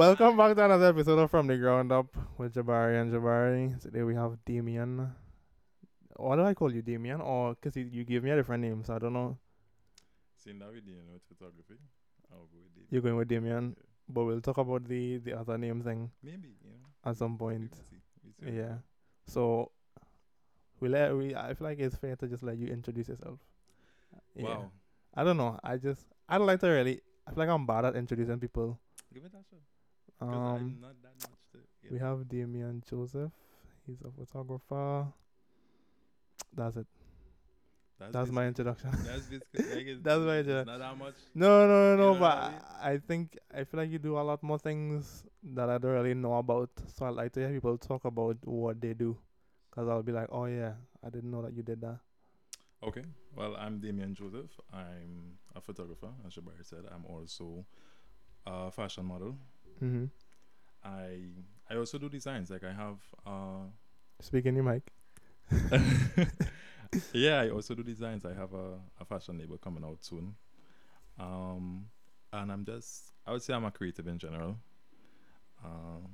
Welcome back to another episode of From the Ground Up with Jabari and Jabari. Today we have Damian. What do I call you, Damian? Or because you, gave me a different name, so I don't know. Seeing that we didn't know it's photography, I'll go with David. You're going with Damian, but we'll talk about the the other name thing Maybe, know. at some we point. will see. We see. Yeah. So we let we. I feel like it's fair to just let you introduce yourself. Yeah. Wow. I don't know. I just I don't like to really. I feel like I'm bad at introducing people. Give it that shot. Um, I'm not that much to. we have Damian Joseph. He's a photographer. That's it. That's my introduction. That's basically like That's my it's introdu- not that much. No, no, no, no. You know But I mean? I think I feel like you do a lot more things that I don't really know about. So I like to hear people talk about what they do, cause I'll be like, oh yeah, I didn't know that you did that. Okay. Well, I'm Damian Joseph. I'm a photographer, as Jabari said. I'm also a fashion model. Mm-hmm. I I also do designs. Like I have uh Speaking your mic. yeah, I also do designs. I have a, a fashion label coming out soon. Um, and I'm just, I would say I'm a creative in general. Um,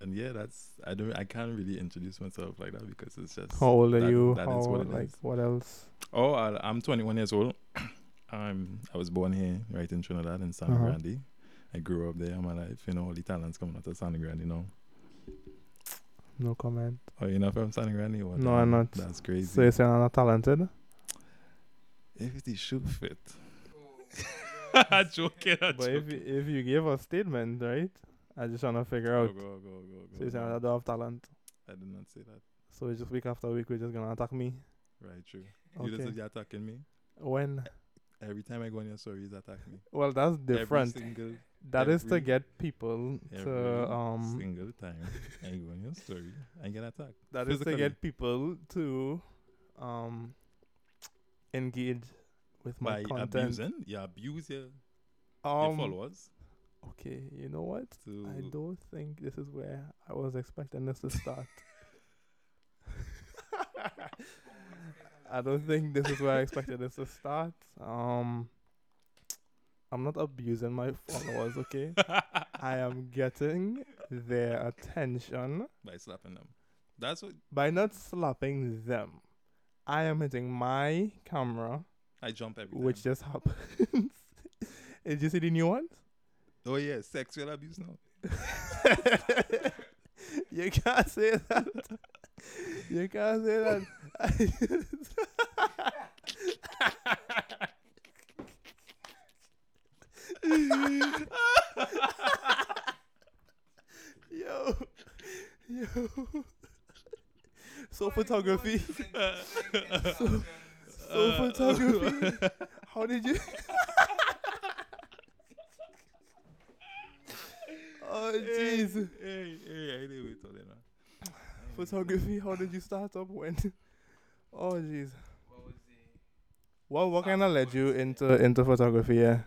and yeah, that's, I don't, I can't really introduce myself like that because it's just. How old are that- you? that How is what it like is. what else? Oh, I, I'm 21 years old. I'm, I was born here, right in Trinidad, in San Uh-huh. Grande. I grew up there all my life. You know, all the talents coming out of Sangre Grande, you know. No comment. Oh, you're not from Sangre Grande? What? No, I'm not. That's crazy. So you're saying I'm not talented? if the shoe fit. joking, I'm But if you, if you give a statement, right? I just trying to figure Go, out. go, go, go, go. So go. you're saying. I don't have talent. I did not say that. So it's just week after week, we're just gonna attack me. Right, true. You Okay. just you're attacking me. When? Every time I go on your stories, attack me. Well, that's different. Every single, That is to get people to um. single time I go on your story, I get attacked. That is to get people to um engage with my By content. abusing, you abuse your, your Um. followers. Okay, you know what? I don't think this is where I was expecting this to start. I don't think this is where I expected this to start. Um, I'm not abusing my followers, okay? I am getting their attention by slapping them. That's what by not slapping them. I am hitting my camera, I jump every which time. just happens. Did you see the new ones? Oh yeah, sexual abuse now. you can't say that. You can't say that. Yo, yo. So photography. so, so uh, photography. How did you? oh jeez. Hey, hey, I didn't wait till then. photography how did you start up when oh jeez What was the? what what kind of led you into into photography yeah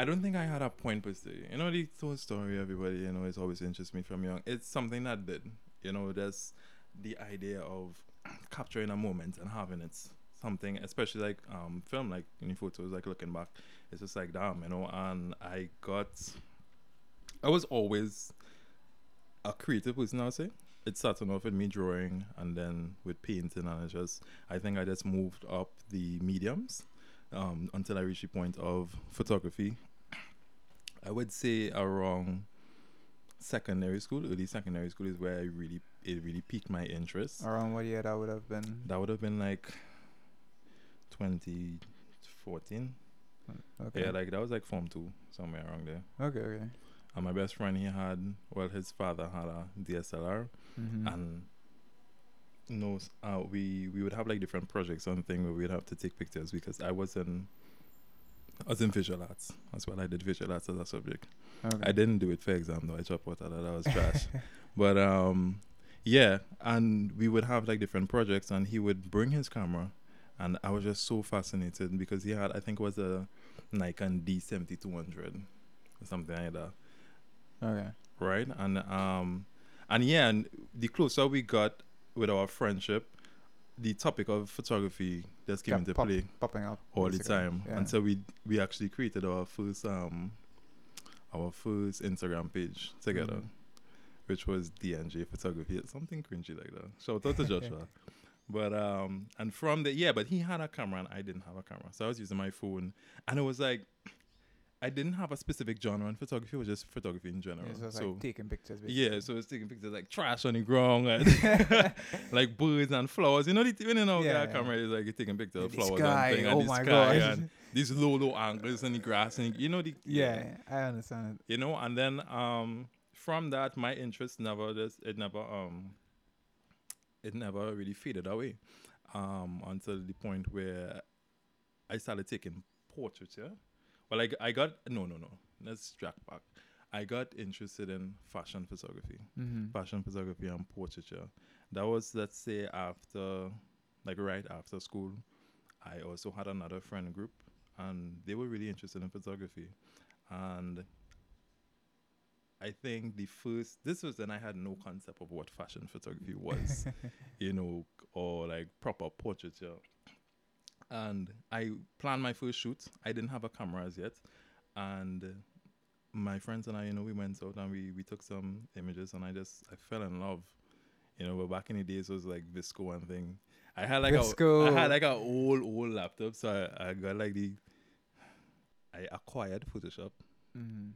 I don't think I had a point per se. You know, the whole story, everybody, you know, it's always interests me from young. It's something that did. You know, there's the idea of capturing a moment and having it something, especially like um film, like in photos, like looking back, it's just like damn, you know. And I got, I was always a creative person, I'll say. It started off with me drawing and then with painting, and I just, I think I just moved up the mediums um, until I reached the point of photography. I would say around secondary school, early secondary school is where I really it really piqued my interest. Around what year that would have been? That would have been like 2014. Okay. Yeah, like that was like form two, somewhere around there. okay, okay. And my best friend, he had, well, his father had a DSLR, Mm-hmm. and know, uh, we we would have like different projects on thing where we'd have to take pictures because I was in I was in visual arts That's well. I did visual arts as a subject. okay. I didn't do it for exam though. I dropped out of that. That was trash. but um, yeah, and we would have like different projects, and he would bring his camera, and I was just so fascinated because he had I think it was a Nikon D seventy two hundred or something like that Okay. right? And um, and yeah, and the closer we got with our friendship, the topic of photography just came into pop- play Popping up all the time Yeah. until we we actually created our first um our first Instagram page together, Mhm. which was DNJ Photography. It's something cringy like that. Shout out to Joshua. But um, and from the yeah, but he had a camera and I didn't have a camera, so I was using my phone, and it was like, I didn't have a specific genre in photography. It was just photography in general. Yeah, so it's so like taking pictures. yeah, so it's taking pictures like trash on the ground, and like birds and flowers. You know, the, when you know Yeah, yeah, yeah. camera is like you're taking pictures of flowers sky, and, thing, and oh the my sky gosh. and these low low angles and the grass and you know the yeah, I understand. you know and then um from that my interest never just it never um it never really faded away um until the point where I started taking portraits yeah well I got no no no let's track back I got interested in fashion photography Mm-hmm. fashion photography and portraiture. That was let's say after like right after school. I also had another friend group and they were really interested in photography. And I think the first this was when I had no concept of what fashion photography was, you know, or like proper portraiture. And I planned my first shoot. I didn't have a camera as yet. And my friends and I, you know, we went out and we, we took some images and I just I fell in love. You know, but back in the days it was like VSCO and thing. I had like a VSCO. I had like a old old laptop, so I, I got like the I acquired Photoshop Mm-hmm.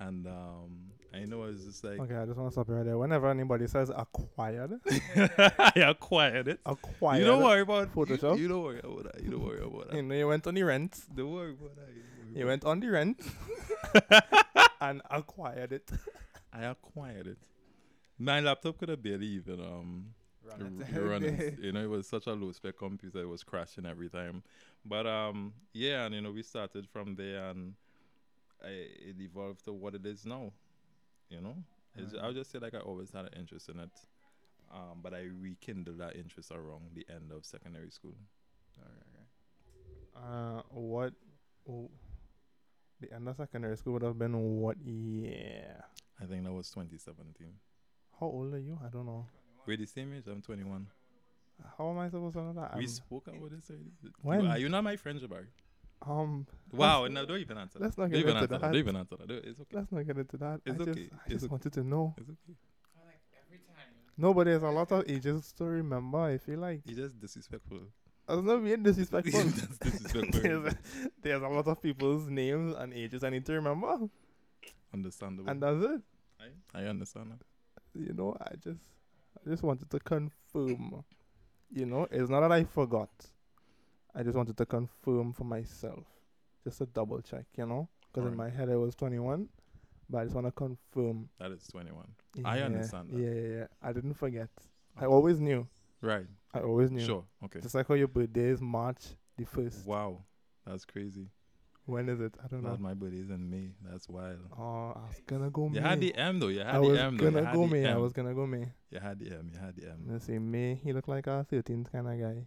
And um I know it was just like Okay, I just want to stop you right there. Whenever anybody says acquired, I acquired it. acquired. you don't worry about Photoshop? You, you don't worry about that. You don't worry about that. You know, you went on the rent. Don't worry about that. You don't You about went on the rent and acquired it. I acquired it. My laptop could have barely even um Run r- run it. You know, it was such a low spec computer. It was crashing every time. But um, yeah, and you know, we started from there, and I, it evolved to what it is now. You know, it's, Right. I'll just say like I always had an interest in it. Um, but I rekindled that interest around the end of secondary school. Uh, what? Oh, the end of secondary school would have been what year? I think that was 2017. How old are you? I don't know. We're the same age. I'm 21. How am I supposed to know that? we I'm- spoke about this already. When? Are you not my friend, Jabari? Um, Wow, no, don't even answer. let's not get into that. that. Don't even answer that. Don't- It's okay. let's not get into that. It's I okay. just, I It's just okay. wanted to know. It's okay. No, but there's a lot of ages to remember. I feel like You're just disrespectful. I was not being disrespectful. That's disrespectful. there's, there's a lot of people's names and ages I need to remember, Understandable. and that's it. I, I understand that. You know, I just, I just wanted to confirm. You know, it's not that I forgot. I just wanted to confirm for myself, just to double check. You know, because in my head I was 21, but I just want to confirm. That is 21. I Yeah, understand that. Yeah, yeah, yeah. I didn't forget. I Okay. always knew. Right. I always knew. Sure. Okay. Just like how your birthday is March the first. Wow. That's crazy. When is it? I don't know. That my birthday is in May. That's wild. Oh, I was gonna go You May. had the M though. You had I the M though. You gonna had go the May. I M. was gonna go May. You had the M. You had the M. Let's see, May. He looked like a 13th kind of guy.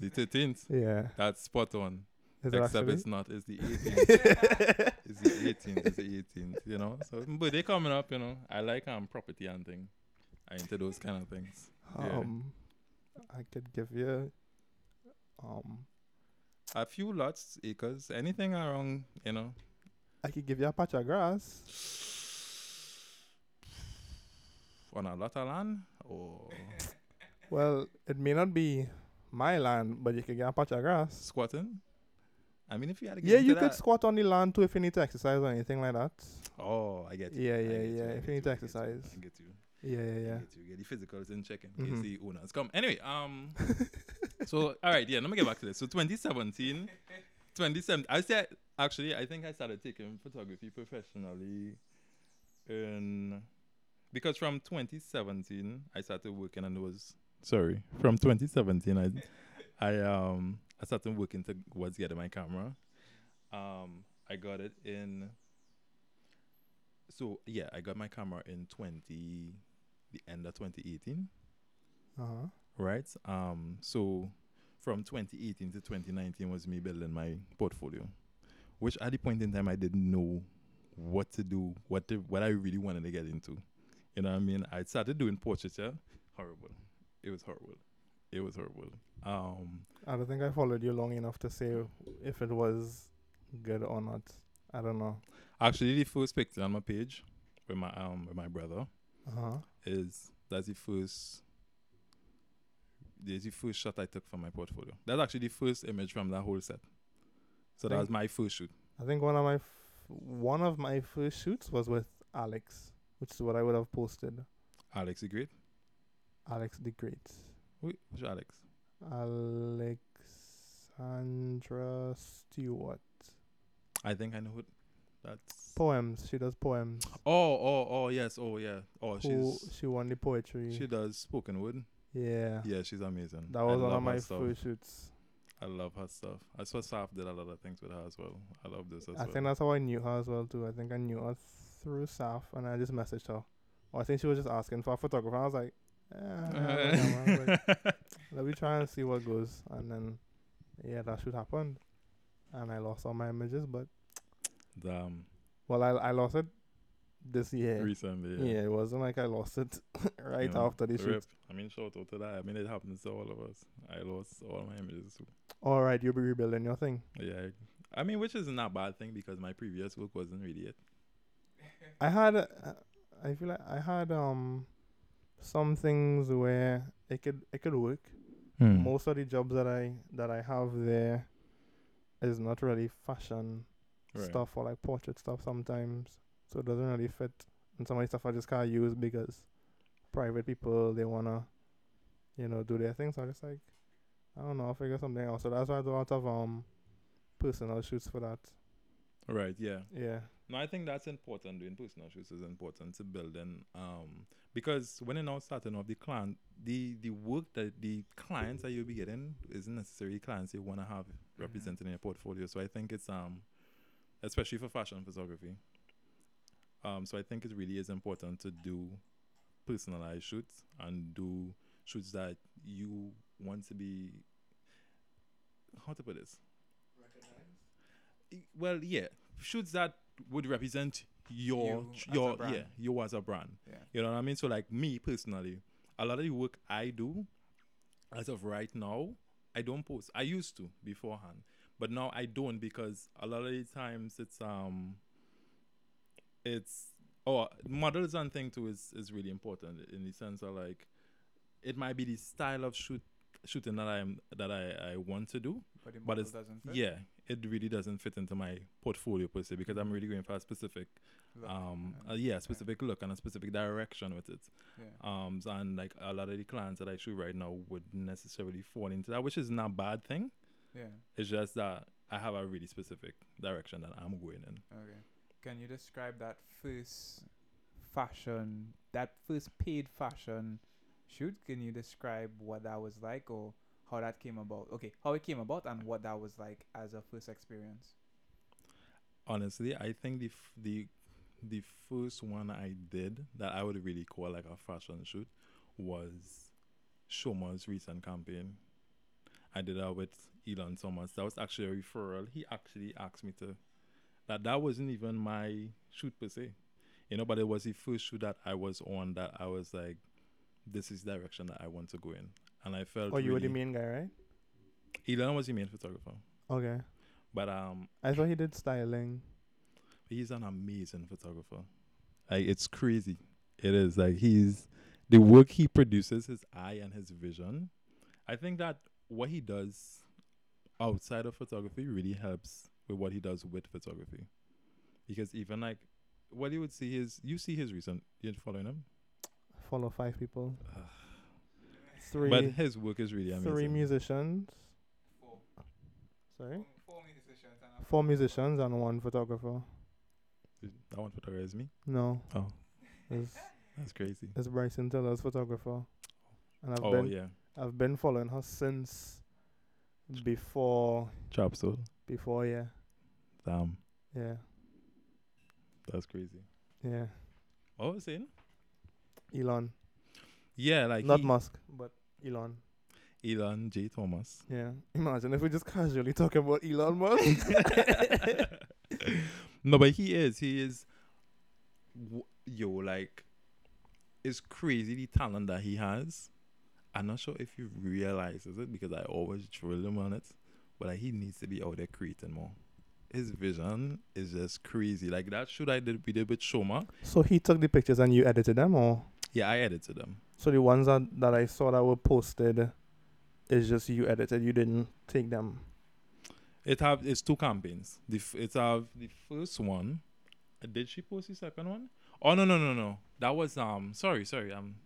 The 13th. Yeah. That's spot on. Is Except it's not. It's the 18th. it's the 18th. It's the 18th. You know. So, but they coming up. You know. I like um property and thing. I into those kind of things. Yeah. Um, I could give you. Um, A few lots, acres, anything around. You know. I could give you a patch of grass. On a lot of land. Or Well, it may not be my land, but you could get a patch of grass. squatting. I mean, if you had to get Yeah, you could that- squat on the land too if you need to exercise or anything like that. Oh, I get you. Yeah, yeah, yeah, I if you need to exercise. I get you. Yeah, yeah, yeah. get you. Get the physicals in check in Mhm. case the owners come. Anyway, um, so all right, yeah. Let me get back to this. So 2017, 2017. I said actually, I think I started taking photography professionally in because from 2017 I started working and it was sorry from 2017 I I um I started working towards getting my camera. Um, I got it in. So yeah, I got my camera in 20, the end of 2018, Uh huh. right? Um, so from 2018 to 2019 was me building my portfolio, which at the point in time I didn't know what to do, what to, what I really wanted to get into. You know what I mean? I started doing portraiture. Horrible. It was horrible. It was horrible. Um, I don't think I followed you long enough to say if it was good or not. I don't know. Actually, the first picture on my page with my um with my brother Uh huh. is that's the first. That's the first shot I took from my portfolio. That's actually the first image from that whole set. So that was my first shoot. I think one of my f- one of my first shoots was with Alex, which is what I would have posted. Alex the Great. Alex the Great. Wait, which Alex? Alexandra Stewart. I think I know who. That's. Poems. She does poems. Oh, oh, oh, yes. Oh, yeah. Oh, Who she's. she won the poetry. She does spoken word. yeah. Yeah, she's amazing. That I was one of my first shoots. I love her stuff. I saw Saf did a lot of things with her as well. I love this as I well. think that's how I knew her as well too. I think I knew her through Saf and I just messaged her. Or I think she was just asking for a photographer. I was like, whatever. I was like, let me try and see what goes. And then, yeah, that should happen. And I lost all my images, but Damn. well, I I lost it this year. Recently. Yeah, it wasn't like I lost it right You know, after the shoot. I mean, shout out to that. I mean, it happens to all of us. I lost all my images too. All right, you'll be rebuilding your thing. Yeah. I mean, which is not a bad thing because my previous work wasn't really it. I had, uh, I feel like I had um, some things where it could it could work. Hmm. Most of the jobs that I that I have there is not really fashion Right. stuff or like portrait stuff sometimes, so it doesn't really fit. And some of the stuff I just can't use because private people they wanna, you know, do their thing. So I just like, I don't know, I'll figure something out. So that's why I do a lot of um, personal shoots for that. Right. Yeah. Yeah. No, I think that's important. Doing personal shoots is important to building, um, because when you're now starting off the client, the the work that the clients that you'll be getting isn't necessarily clients you want to have represented in your portfolio. So I think it's um, especially for fashion photography. Um, so I think it really is important to do personalized shoots and do shoots that you want to be. How to put this? I- Well, yeah, shoots that would represent your You your yeah you as a brand. Yeah. You know what I mean? So like me personally, a lot of the work I do, as of right now, I don't post. I used to beforehand, but now I don't because a lot of the times it's um, it's oh models and thing too is is really important in the sense of like, it might be the style of shoot shooting that I'm that I I want to do, But, the But it's- doesn't fit. yeah, it really doesn't fit into my portfolio per se because I'm really going for a specific, Look, um, and- uh, yeah, specific look and a specific direction with it. yeah. Um, so- and like a lot of the clients that I shoot right now would necessarily fall into that, which is not a bad thing. yeah. It's just that I have a really specific direction that I'm going in. Okay. Can you describe that first fashion, that first paid fashion shoot? Can you describe what that was like or how that came about? Okay, how it came about and what that was like as a first experience. Honestly, I think the f- the the first one I did that I would really call like a fashion shoot was Shoma's recent campaign. I did that with Elon Thomas. That was actually a referral. He actually asked me to. That that wasn't even my shoot per se, you know. But it was the first shoot that I was on that I was like, this is the direction that I want to go in, and I felt. Oh, you were the main guy, right? Elon was the main photographer, Okay. but um, I thought he did styling. he's an amazing photographer. Like it's crazy. It is like he's the work he produces, his eye and his vision. I think that what he does outside of photography really helps with what he does with photography. Because even like what you would see his you see his recent You're following him? Follow five people. Three. But his work is really amazing. three musicians. Four. Sorry. Four musicians and Four musicians and one photographer. That one photographer is me. No. Oh. It's, That's crazy. it's Bryson Taylor's photographer. And I've Oh been yeah. I've been following her since before Chop soul. before yeah. Damn. Yeah. That's crazy. Yeah. What was I saying? Elon. Yeah, like Not he- Musk, but Elon. Elon J. Thomas. Yeah. Imagine if we just casually talk about Elon Musk. no, but he is. He is. w- Yo, like, it's crazy the talent that he has. I'm not sure if he realizes it because I always drill him on it, but like, he needs to be out there creating more. his vision is just crazy. Like that shoot I did we did with Shoma. So he took the pictures and you edited them, or Yeah, I edited them. so the ones that that I saw that were posted is just you edited. You didn't take them. It have it's two campaigns. The f- it have the first one. Did she post the second one? Oh no no no no. That was um sorry sorry um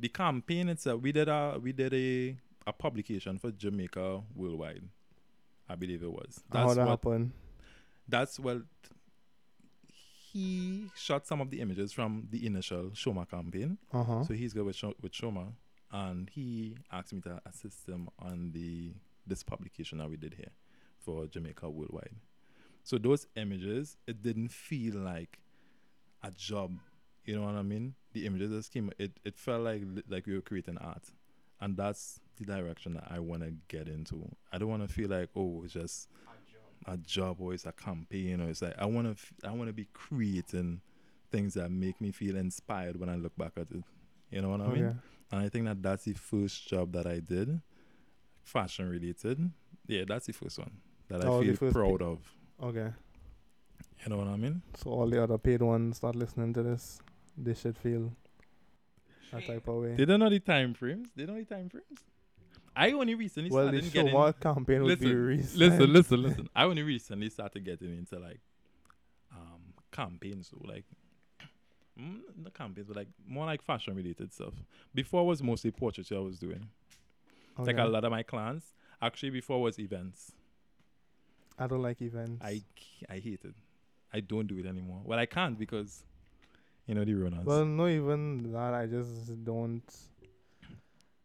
the campaign itself. We did a we did a a publication for Jamaica worldwide. I believe it was. How That's that what happened? that's well he shot some of the images from the initial Shoma campaign. Uh huh. So he's good with Sho- with Shoma, and he asked me to assist him on the this publication that we did here for Jamaica Worldwide. So those images, it didn't feel like a job. You know what I mean? The images just came. It it felt like like we were creating art, and that's the direction that I want to get into. I don't want to feel like oh, it's just a job or it's a campaign or it's like I want to f- I want to be creating things that make me feel inspired when I look back at it. You know what I mean? Okay. And I think that that's the first job that I did, fashion related. Yeah, that's the first one that That was I feel first proud of. Okay. You know what I mean? So all the other paid ones start listening to this. They should feel that type of way. They don't know the time frames. They don't know the time frames. I only recently well, started getting. Campaign would be recent. Listen, listen, listen. I only recently started getting into like um campaigns, so like mm, not campaigns, but like more like fashion related stuff. Before was mostly portraiture I was doing. Okay. Like a lot of my clients. Actually, before was events. I don't like events. I I hate it. I don't do it anymore. Well, I can't because you know the runners. Well, no, even that. I just don't.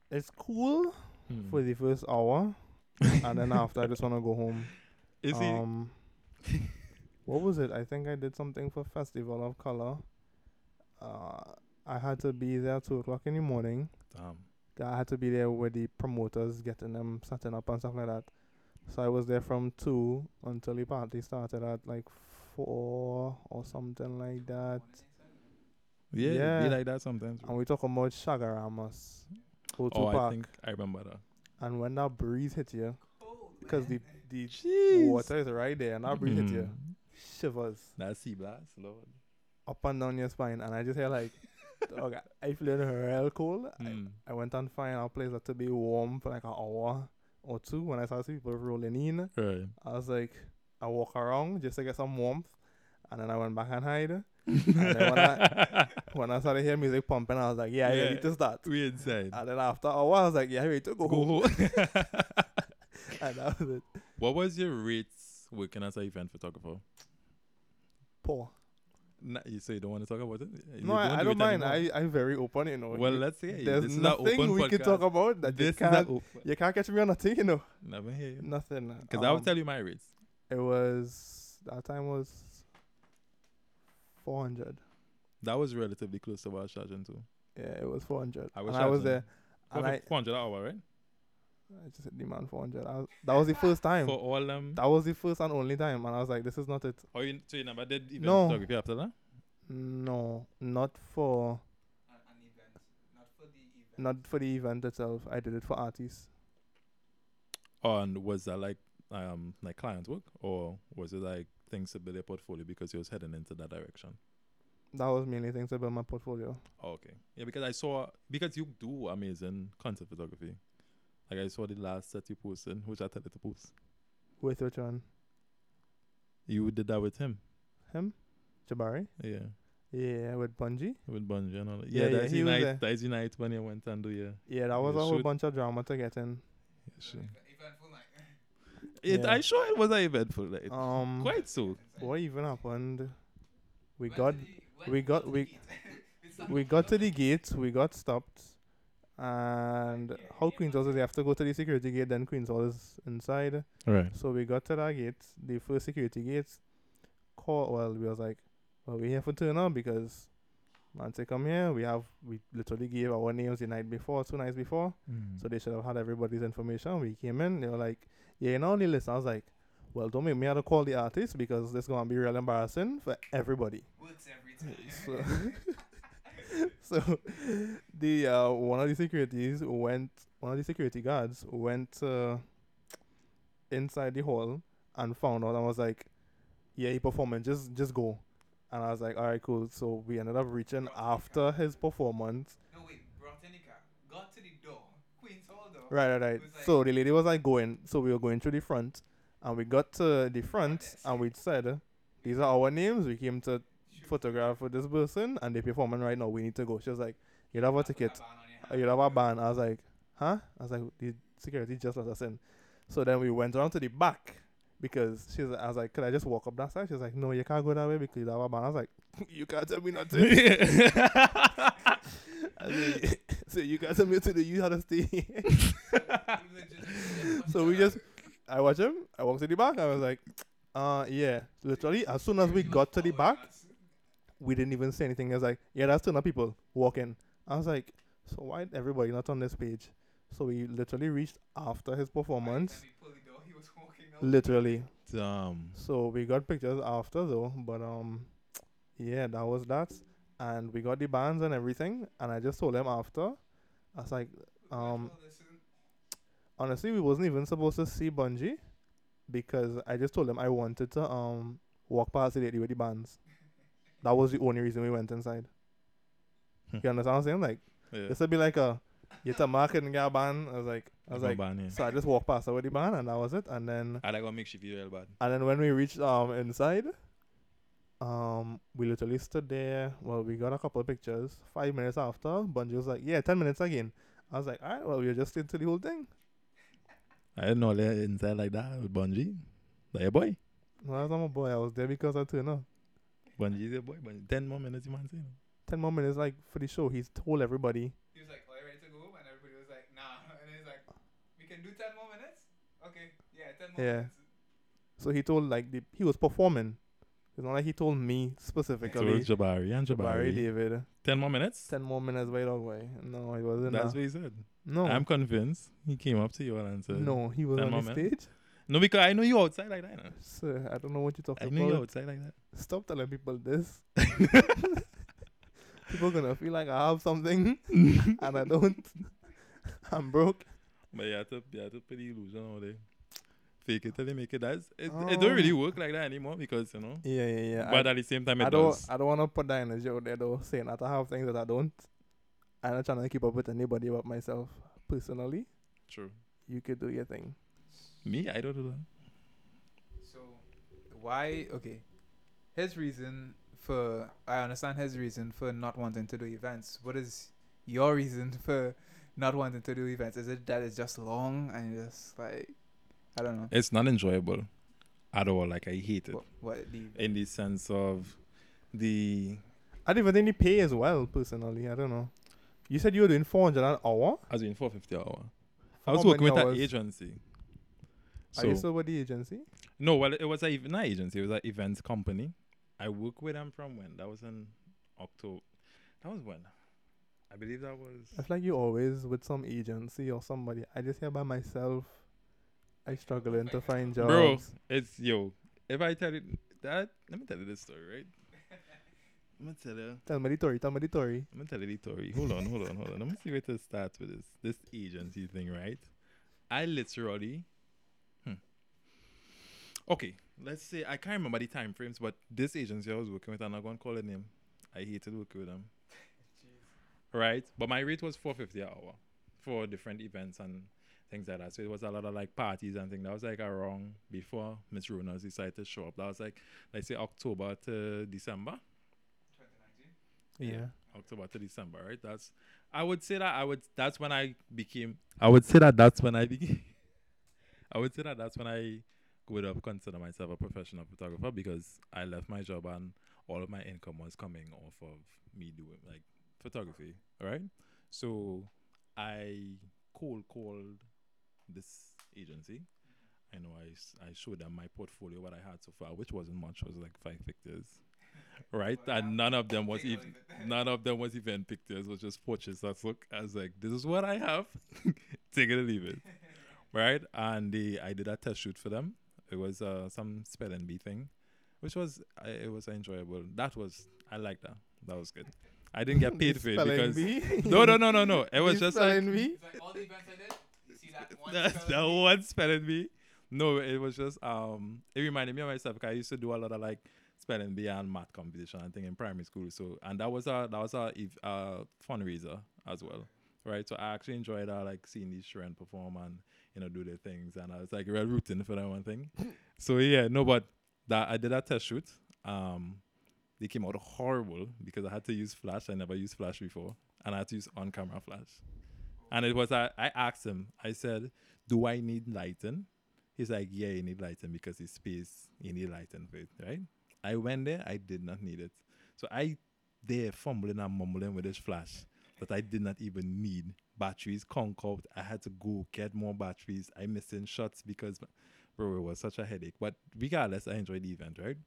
It's cool Hmm. for the first hour, and then after I just wanna go home. Is he? um, what was it? I think I did something for Festival of Color. Uh, I had to be there two o'clock in the morning. Damn. I had to be there with the promoters, getting them setting up and stuff like that. So I was there from two until the party started at like four or something like that. Yeah, Yeah. be like that sometimes. And we talk about Chaguaramas, O2 oh, I think I remember that. And when that breeze hit you, because the the Jeez. water is right there, and that breeze hit you, Mhm. shivers That sea blast, Lord. up and down your spine, and I just hear like, okay, I feeling real cold. Mm. I, I went and find a place that to be warm for like an hour or two. When I saw see people rolling in, Right. I was like, I walk around just to get some warmth, and then I went back and hide. and then when I when I started hearing music pumping, I was like, yeah, I Yeah. ready to start. we inside. And then after a while, I was like, yeah, I ready to go, Go home. And that was it. what was your rates working as an event photographer? Poor. Nah, you say you don't want to talk about it? You No, I, I do don't mind. anymore? I I'm very open, you know. well, You- let's see. there's this nothing we can talk about that This you can't. open. You can't catch me on nothing, you know. Never hear you. Nothing. Because I will Um, tell you my rates. It was that time was four hundred. That was relatively close to what I was charging too. Yeah, it was four hundred. I was and I was charging there, and I, Four hundred an hour, right? I just hit demand four hundred. That was the first time. For all them. That was the first and only time, and I was like, "This is not it." Oh, you, so you never did event No. photography after that? No, not for An event, not for the event. not for the event itself. I did it for artists. Oh, and was that like um like client work or was it like things to build your portfolio because you was heading into that direction? That was mainly things to build my portfolio. Oh, okay. Yeah, because I saw because you do amazing concept photography. Like I saw the last set you posted, which I tell you to post. With which one? You did that with him. Him, Jabari. Yeah. Yeah, with Bunji. With Bunji and all that. Yeah, Yeah, yeah, that's he the was night there. that's the night when you went and do your Yeah, that was a whole shoot. bunch of drama to get in. your shit. Eventful night. It Yeah. I sure it was an eventful night. Um, Quite so. what even happened? We Went got to the- went- we got- to the we- gate. We got to the gate. We got stopped, and how Queens was they have to go to the security gate. Then Queens was inside. Right. So we got to that gate, the first security gate. Call well, we was like, well, we here for turn up because once they come here, we have we literally gave our names the night before, two nights before. Mm. So they should have had everybody's information. We came in, they were like, Yeah, you know, only listen. I was like, Well, don't make me have to call the artist because this gonna be real embarrassing for everybody. Works every time. So, so the uh, one of the securities went one of the security guards went uh, inside the hall and found out and was like, yeah, he performing. Just just go. And I was like, all right, cool. So we ended up reaching after his performance. No wait, brought in the car, got to the door, Queen's Hall door. Right, right, right. Was So the lady was like going. So we were going through the front, and we got to the front, and we said, "These are our names. We came to photograph with this person, and they performing right now. We need to go." She was like, "You have a ticket. Uh, You have a band." I was like, "Huh?" I was like, "The security just let us in." So then we went around to the back because she was. I was like, "Could I just walk up that side?" She was like, "No, you can't go that way because you have a band." I was like, "You can't tell me nothing." Like, so you can't tell me to the You had to stay. So we just, I watched him. I walked to the back. I was like, uh, yeah. Literally, as soon as we got to the back, we didn't even say anything. I was like, yeah, that's still enough people walking. I was like, so why everybody not on this page? So we literally reached after his performance. Literally. Damn. So we got pictures after though, but um, yeah, that was that, and we got the bands and everything. And I just told them after, I was like, um, honestly, we wasn't even supposed to see Bunji because I just told them I wanted to um walk past the lady with the bands. That was the only reason we went inside. you understand what I'm saying? Like Yeah. this would be like a you to market and get a band. I was like I was like ban, yeah. so I just walked past her with the band and that was it. And then I like what makes you feel real bad. and then when we reached um inside, um we literally stood there. Well, we got a couple of pictures. Five minutes after, Bunji was like, "Yeah, ten minutes again." I was like, "All right, well, we're just into the whole thing." I didn't know they inside like that with Bunji. Like a boy. Well, I was not a boy. I was there because I turned up. Bunji's a boy. Bunji. Ten more minutes, you man saying. Ten more minutes, like for the show. He's told everybody. He was like, "Are you ready to go?" And everybody was like, "Nah." And he's like, "We can do ten more minutes." Okay, yeah, ten more Yeah. minutes. So he told like the he was performing. It's not like he told me So specifically. it's Jabari and Barry Jabari. David. Ten more minutes? Ten more minutes by dog way. No, he wasn't. That's that. what he said. No, I'm convinced he came up to you and said, no, he was on the minutes? stage. No, because I know you outside like that. Know? Sir, I don't know what you're talking I talking know you outside like that. Stop telling people this. people gonna feel like I have something and I don't. I'm broke. But you have to, you have to put the illusion out there. Fake it till you make it. That's it, it don't um, really Oh. work like that anymore because you know. Yeah, yeah, yeah. But I, at the same time, it I don't. does. I don't want to put that energy out there though, saying that I have things that I don't. I'm not trying to keep up with anybody but myself. Personally, True. you could do your thing. Me, I don't do that. So, why? Okay, his reason for I understand his reason for not wanting to do events. What is your reason for not wanting to do events? Is it that it's just long and you just like I don't know It's not enjoyable at all. Like I hate it what, what the in the sense of the I didn't even think they pay as well. Personally, I don't know. You said you were doing 400 an hour. I was doing four fifty an hour. I was working with many an hours? Agency. Are you still with the agency? no, well, it was a not agency. It was an events company. I worked with them from when that was in October. That was when I believe that was. I feel like you always with some agency or somebody. I just here by myself. I struggling to find jobs. Bro, it's yo. If I tell you that, let me tell you this story, right? I'm gonna tell you. Tell me the story. Tell me the story. I'm gonna tell you the story. Hold on, hold on, hold on. Let me see where to start with this. This agency thing, right? I literally. Okay, let's say I can't remember the time frames, but this agency I was working with, I'm not gonna name. I hated working with them. Right, but my rate was four fifty an hour for different events and things like that. So it was a lot of like parties and things. That was like around before Miss Runas decided to show up. That was like let's say October to December. 2019. Yeah. October to December, right? That's I would say that I would that's when I became I would say that that's when I became I would say that that's when I would have considered myself a professional photographer because I left my job and all of my income was coming off of me doing like photography, right? So I cold called this agency. I know I, I showed them my portfolio what I had so far, which wasn't much, it was like five pictures. Right? And none of them was even none of them was event pictures, was just portraits. That's look. I was like, this is what I have. Take it or leave it. Right? And they I did a test shoot for them. It was uh, some spelling bee thing, which was I it was enjoyable. That was I like that. That was good. I didn't get paid for it because no no no no no. It was You just like spelling bee? Like all the events I did. You see that one? that's spelling the bee? one spelling bee. no, it was just um. It reminded me of myself because I used to do a lot of like spelling bee and math competition and thing in primary school. So and that was a that was a ev- uh, fundraiser as well, right? So I actually enjoyed uh, like seeing these children perform and you know do their things, and I was like real rooting for that one thing. so yeah, no, but that I did a test shoot. Um, they came out horrible because I had to use flash. I never used flash before, and I had to use on camera flash. And it was I, I asked him. I said, "Do I need lighting?" He's like, "Yeah, you need lighting because it's space. You need lighting for it, right?" I went there. I did not need it, so I there fumbling and mumbling with this flash that I did not even need. Batteries conk out. I had to go get more batteries. I missing shots because, bro, it was such a headache. But regardless, I enjoyed the event, right?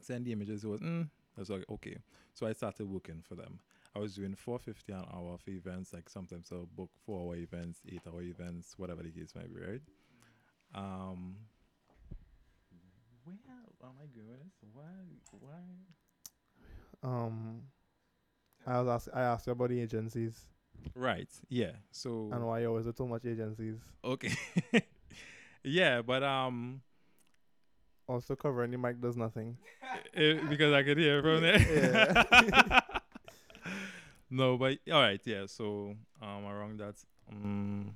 Send the images. It was, mm, I was like, okay. So I started working for them. I was doing 450 an hour for events, like sometimes I'll book four hour events, eight hour events, whatever the case might be, right? Um, where am I going with this? Why? Why? Um, I was ask, I asked you about the agencies Right. Yeah. So and why you always do too much agencies. okay. yeah, but um, Also covering the mic does nothing. it, because I could hear from there. Yeah. no, but all right. Yeah. So um, around that um.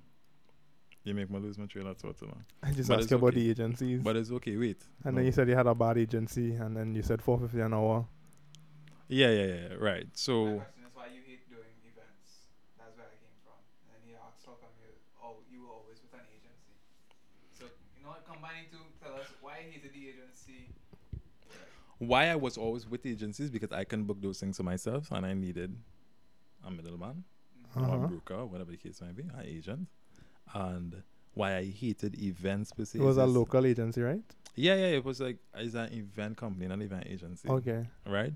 You make me lose my train of thought, you know. I just But asked it's you about okay. the agencies. But it's okay. Wait. and No. then you said you had a bad agency and then you said four fifty an hour. Yeah, yeah, yeah. Right. My So question is why you hate doing events. That's where I came from. And he asked how come you oh you were always with an agency. So you know what combining to tell us why you hated the agency. Why I was always with agencies because I can book those things for myself, and I needed a middleman or a Uh-huh. broker, whatever the case might be, an agent, and why I hated events per se. It was a local agency, right? Yeah, yeah. It was like it's an event company, not event agency. Okay. right?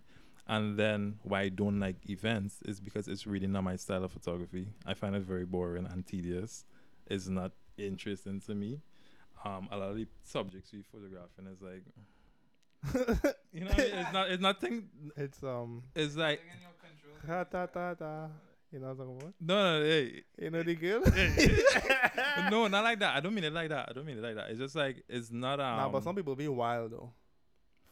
And then why I don't like events is because it's really not my style of photography. I find it very boring and tedious. It's not interesting to me. Um, a lot of the subjects we photographing is like, you know, what I mean? it's not, it's nothing. It's um It's like, Thing in your control. ta ta ta ta. You know what I'm talking about? no, no, hey, You know the girl? no, not like that. I don't mean it like that. I don't mean it like that. It's just like it's not. Um, nah, but some people be wild though.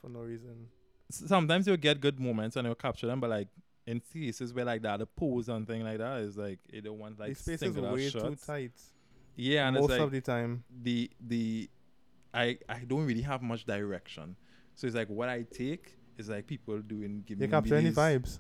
For no reason. sometimes you'll get good moments and you'll capture them, but like in cases where like that, the pose and thing like that is like you don't want like the space is singular way too tight. Yeah, and most it's like of the time. the the I I don't really have much direction. So it's like what I take is like people doing giving You me capture any vibes.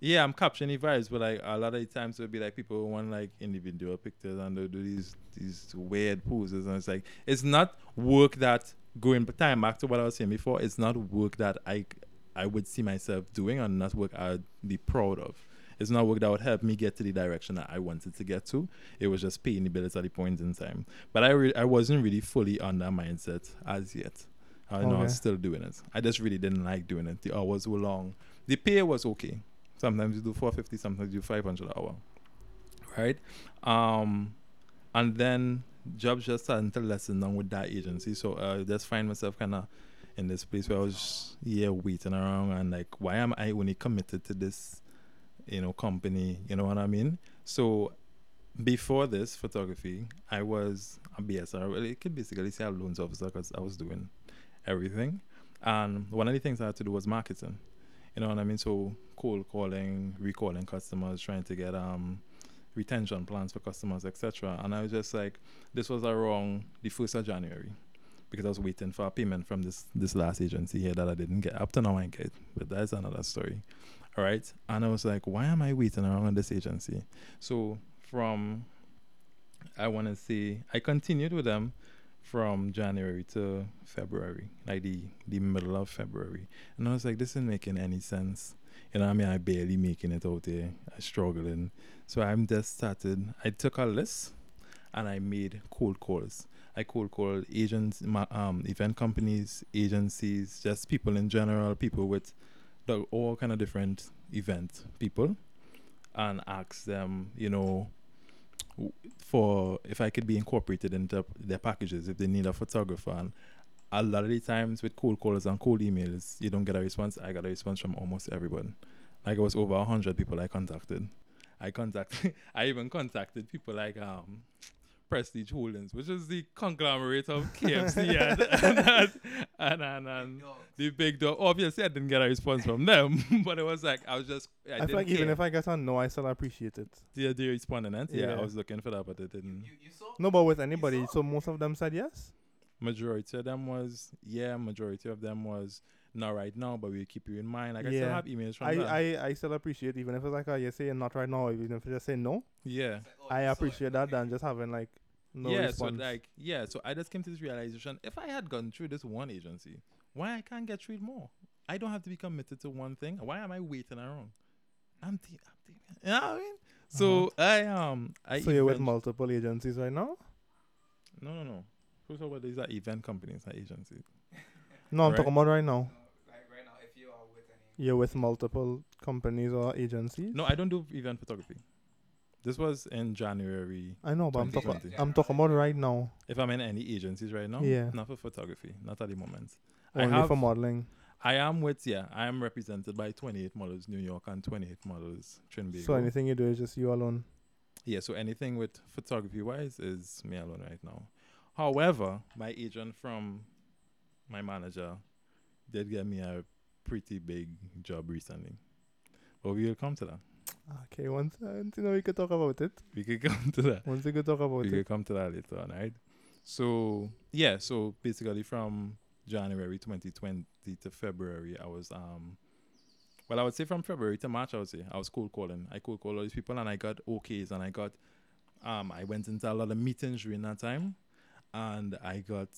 Yeah, I'm capturing the vibes, but like a lot of the times it'll be like people want like individual pictures and they'll do these these weird poses and it's like it's not work that going time back to what I was saying before, it's not work that I I would see myself doing and not work I'd be proud of. It's not work that would help me get to the direction that I wanted to get to. It was just paying the bills at the point in time. But I re- I wasn't really fully on that mindset as yet. I know I was Okay. still doing it. I just really didn't like doing it. The hours were long. The pay was okay. Sometimes you do 450, sometimes you do 500 an hour. Right? Um, and then jobs just starting to lessen down with that agency. So I just find myself kind of in this place where I was yeah waiting around and like why am I only committed to this you know company you know what I mean so before this photography I was a BSR well it could basically say a loans officer because I was doing everything and one of the things I had to do was marketing you know what I mean so cold calling recalling customers trying to get um retention plans for customers etc and I was just like this was around the first of January because I was waiting for a payment from this this last agency here that I didn't get. Up to now I get, but that's another story. All right, and I was like, why am I waiting around on this agency? So from I want to say I continued with them from January to February, like the the middle of February, and I was like, this isn't making any sense. You know, I mean, I barely making it out there. I struggling. So I'm just started. I took a list and I made cold calls. I cold called agents, um, event companies, agencies, just people in general, people with the, all kind of different event people, and ask them, you know, for if I could be incorporated into their packages if they need a photographer. And a lot of the times with cold calls and cold emails, you don't get a response. I got a response from almost everyone. Like it was over hundred people I contacted. I contacted. I even contacted people like um Prestige Holdings, which is the conglomerate of KFC and, and, and, and, and the big dog. Obviously, I didn't get a response from them, but it was like I was just. I, I, didn't feel like even if I get a no, I still appreciate it. the, the respondent, yeah, Yeah. I was looking for that, but they didn't. You saw? No, but with anybody, so most of them said yes. Majority of them was yeah. Majority of them was not right now, but we'll keep you in mind. Like I still Yeah. have emails from I, them. I, I still appreciate even if it's like a you say not right now, even if you just say no. yeah. I appreciate that than just having like no yeah, response. so like yeah, so I just came to this realization: if I had gone through this one agency, why I can't get through it more? I don't have to be committed to one thing. Why am I waiting around? I'm, th- I'm thinking, you know what I mean? So I um I Uh-huh. so you're with event- multiple agencies right now? no no no. Who's of all, these are event companies, not agencies. No, I'm Right. talking about right now. Like right now, if you are with any. You're with multiple companies or agencies. No, I don't do event photography. This was in January. I know, but I'm talking. 2020. I'm talking about right now. If I'm in any agencies right now, Yeah. not for photography, not at the moment. I Only have for modeling. I am with yeah. I am represented by 28 models New York and 28 models Trinbago. So anything you do is just you alone. yeah. So anything with photography wise is me alone right now. However, my agent from my manager did get me a pretty big job recently. But we will come to that. Okay, once uh, you know we could talk about it. We could come to that. Once we could talk about we it. We could come to that later on, right? So yeah, so basically from January 2020 to February, I was um, well, I would say from February to March, I would say I was cold calling. I cold called all these people, and I got OKs, and I got um, I went into a lot of meetings during that time, and I got.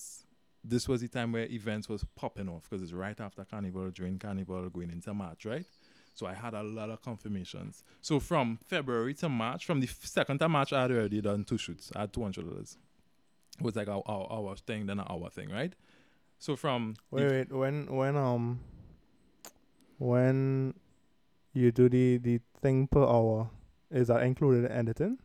This was the time where events was popping off because it's right after Carnival, during Carnival, going into March, right? So I had a lot of confirmations. So from February to March, from the second to March, I had already done two shoots. I had two hundred dollars. It was like our, our hour thing, then an hour thing, right? So from Wait, wait. When when um when you do the the thing per hour, is that included in editing?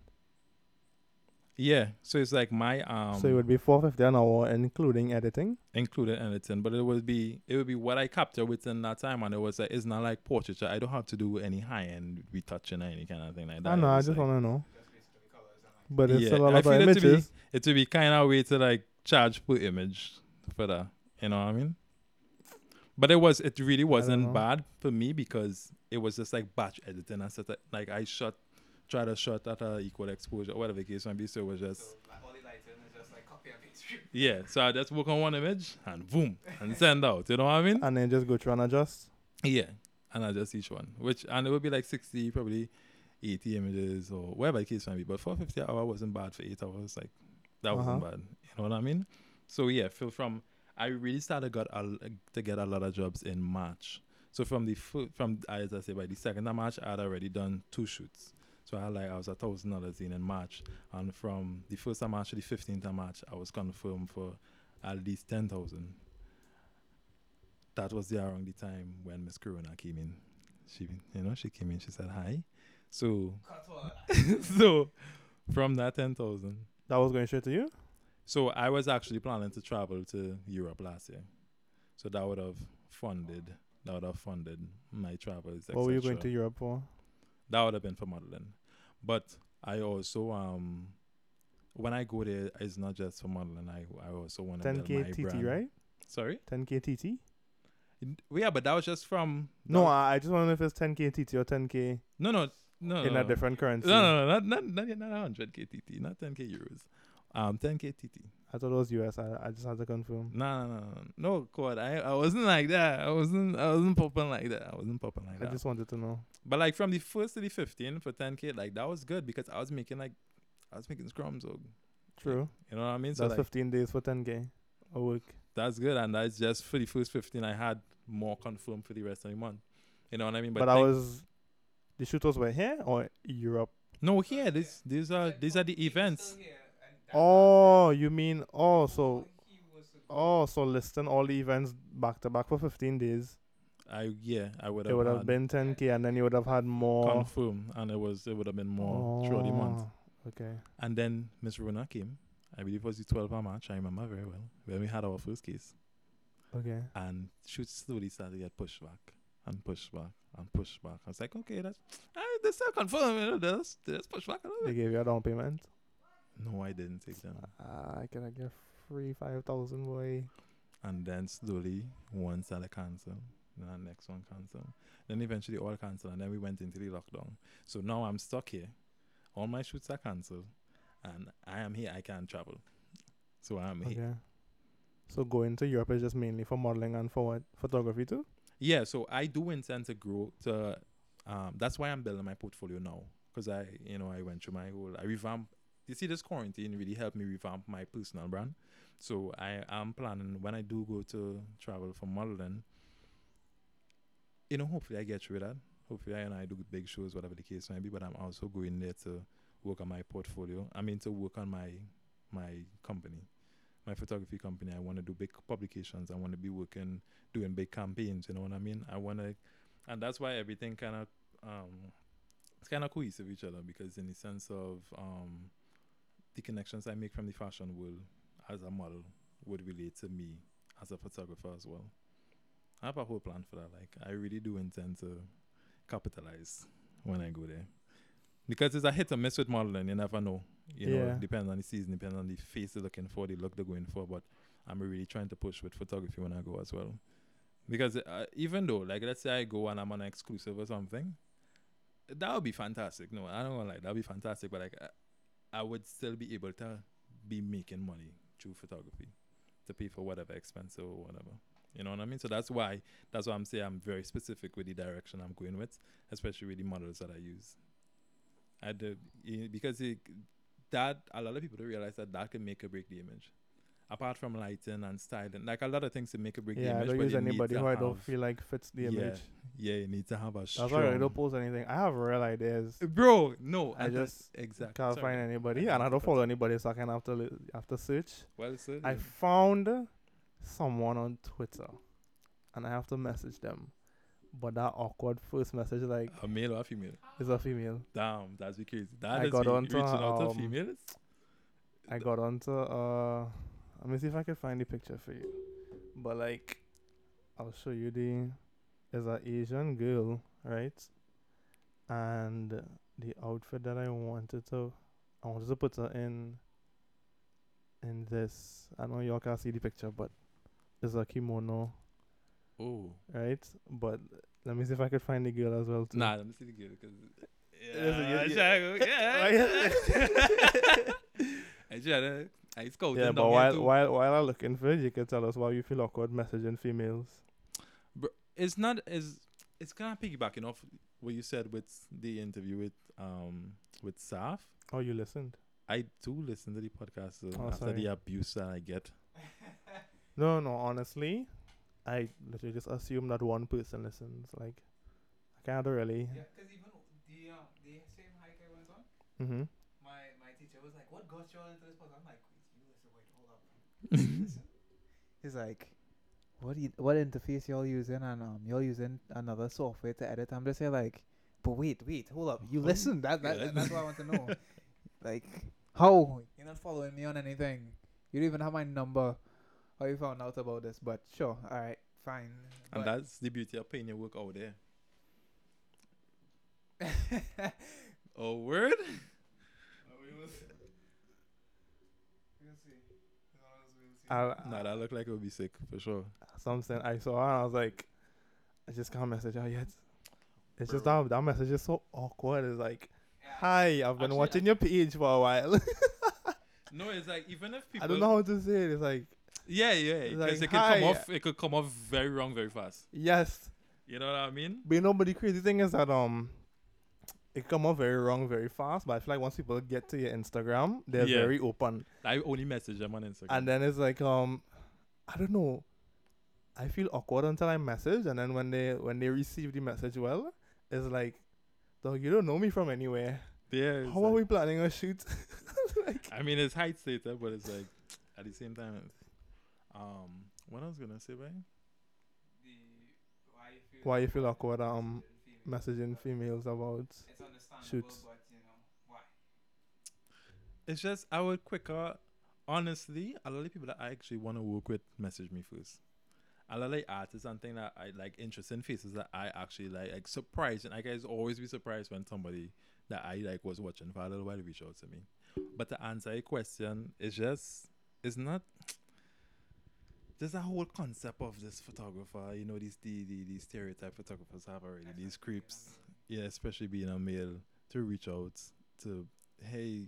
Yeah, so it's like my um so it would be four fifty an hour, including editing. included editing, but it would be it would be what I capture within that time, and it was like it's not like portraiture. I don't have to do any high end retouching or any kind of thing like that. I know. I just like- want to know. Just basically colors and like. But it's Yeah, a lot I of feel it to be- images. it would be kind of way to like charge per image for that. You know what I mean? But it was it really wasn't bad for me because it was just like batch editing. I said like I shot, try to shot at a equal exposure, whatever the case might be. So it was just So like all the lighting is just like copy and paste. yeah. So I just work on one image and boom and send out. You know what I mean? and then just go through and adjust. Yeah, and adjust each one, which and it would be like sixty, probably eighty images or whatever the case might be. But four fifty hour wasn't bad for eight hours. Like that wasn't Uh-huh. bad. You know what I mean? So yeah, feel from I really started got a, to get a lot of jobs in March. So from the fir- from as I say by the second of March, I had already done two shoots. So I like I was a thousand dollars in in March, and from the first of March to the fifteenth of March, I was confirmed for at least ten thousand. That was the around the time when Miss Corona came in. She, you know, she came in. She said hi. So, so from that ten thousand, That was going straight to you. so I was actually planning to travel to Europe last year. So that would have funded. That would have funded my travels. What were you going to Europe for? That would have been for modeling. But I also um when I go there it's not just for modeling. I I also want to build 10k my TT, brand. right? Sorry? 10k TT. Yeah, but that was just from No, I, just want to know if it's 10k TT or 10k no no no in no, a different currency. No, no, no, not not not 100k TT, not 10k euros. Um 10k TT. I thought it was US. I, I just had to confirm. No, no, no, no. No, God, I I wasn't like that. I wasn't I wasn't popping like that. I wasn't popping like I that. I just wanted to know. But like from the first to the 15 for 10k, like that was good because I was making like I was making scrums. So, True. you know what I mean? So That's like 15 days for 10k a week. that's good, and that's just for the first 15. I had more confirmed for the rest of the month. You know what I mean? But, I was. The shooters were here or Europe? no here. This these are these are the events. Oh, you mean oh so oh so listing all the events back to back for 15 days. I yeah I would have. It would have been 10k and then you would have had more. confirmed, and it was it would have been more throughout the month. Oh, Okay. And then Miss Rona came. I believe it was the 12th of March. I remember very well when we had our first case. Okay. and shoots slowly started to get pushed back and pushed back and pushed back. I was like, okay, that's uh, that's still confirmed. You know, that's that's pushed back a little bit. They gave you a down payment. No, I didn't take them. Uh, I can get free five thousand boy. And then slowly, one started cancel, then the next one cancel. Then eventually all cancel, and then we went into the lockdown. So now I'm stuck here. All my shoots are cancelled, and I am here. I can't travel. So I'm here. Okay. So going to Europe is just mainly for modeling and for what photography too. Yeah, so I do intend to grow to. Um, that's why I'm building my portfolio now, because I, you know, I went through my whole. I revamp. You see, this quarantine really helped me revamp my personal brand. So I am planning when I do go to travel for modeling. You know, hopefully I get through that. Hopefully I and I do big shows, whatever the case might be. But I'm also going there to work on my portfolio. I mean, to work on my my company, my photography company. I want to do big publications. I want to be working, doing big campaigns. You know what I mean? I want to, and that's why everything kind of um, it's kind of cohesive each other because in the sense of um, the connections I make from the fashion world as a model would relate to me as a photographer as well. I have a whole plan for that. Like I really do intend to capitalize when I go there. Because it's a hit or miss with modeling, you never know. You know, Yeah. it depends on the season, depends on the face they're looking for, the look they're going for. But I'm really trying to push with photography when I go as well. Because uh, even though, like, let's say I go and I'm on an exclusive or something, that would be fantastic. No, I don't want to like that'd be fantastic. But like, I, would still be able to be making money through photography to pay for whatever expense or whatever. You know what I mean? So that's why that's why I'm saying I'm very specific with the direction I'm going with, especially with the models that I use. I do because it, that a lot of people don't realize that that can make or break the image. Apart from lighting and styling, like a lot of things to make or break the Yeah, I image. don't use anybody who I don't feel like fits the yeah, image. Yeah, you need to have a That's strong. why I don't post anything. I have real ideas. Bro, no, I that's- just exactly Can't sorry. find anybody, I and I don't to follow anybody, so I can have to li- have to search. Well said. I found someone on Twitter, and I have to message them. But that awkward first message, like, a male or a female? is a female. Damn, that's be crazy. That I is got onto, reaching out to um, females. I got onto uh, let me see if I can find the picture for you. But like, I'll show you the. There's an Asian girl, right? And the outfit that I wanted to, I wanted to put her in. In this, I know y'all can't see the picture, but it's a kimono, Oh, right? But let me see if I could find the girl as well too. nah, let me see the girl because. You- you- Yeah, I try to. I scouting yeah, but while while while I'm looking for it, you can tell us why you feel awkward messaging females. It's not as it's kind of piggybacking off what you said with the interview with um with Saf. Oh, you listened? I do listen to the podcast so Oh, after sorry. the abuse that I get. No, no. Honestly, I literally just assume that one person listens. Like, I can't really. Yeah, because even the um, the same hike I went on, Mm-hmm. my my teacher was like, "What got you all into this podcast?" I'm like, you listen, wait, hold up." He's like, "What you, what interface y'all using?" And um, y'all using another software to edit. I'm just here like, "But wait, wait, hold up. You Oh, listen. That, that good. that's what I want to know. like, how you're not following me on anything? You don't even have my number. How you found out about this? But sure, all right, fine. And But- that's the beauty of paying your work out there. Oh, word? I, Nah, that looked like it would be sick for sure. something I saw and I was like, I just can't message her yet. It's just Bro. that that message is so awkward. It's like, hi, I've been Actually, watching your page for a while. No, it's like even if people I don't know how to say it. It's like, Yeah, yeah, It's because like, it could come hi. off. It could come off very wrong very fast. yes, You know what I mean? but you know, but the crazy thing is that um, it come off very wrong very fast. But I feel like once people get to your Instagram, they're Yeah. very open. I only message them on Instagram. And then it's like um, I don't know. I feel awkward until I message, and then when they when they receive the message, well, it's like, dog, you don't know me from anywhere. yeah, it's How are like- we planning a shoot? like, I mean, it's height stated, but it's like at the same time. Um, what I was gonna say, right? why you feel awkward um messaging females about? Shoots. It's just I would quicker. Honestly, a lot of people that I actually want to work with message me first. a lot of artists and things that I like interesting faces that I actually like like surprised and I guys always be surprised when somebody that I like was watching for a little while reach out to me. But to answer your question, it's just it's not there's a whole concept of this photographer, you know, these the, the, these stereotype photographers have already, these creeps. Yeah, especially being a male, to reach out to hey,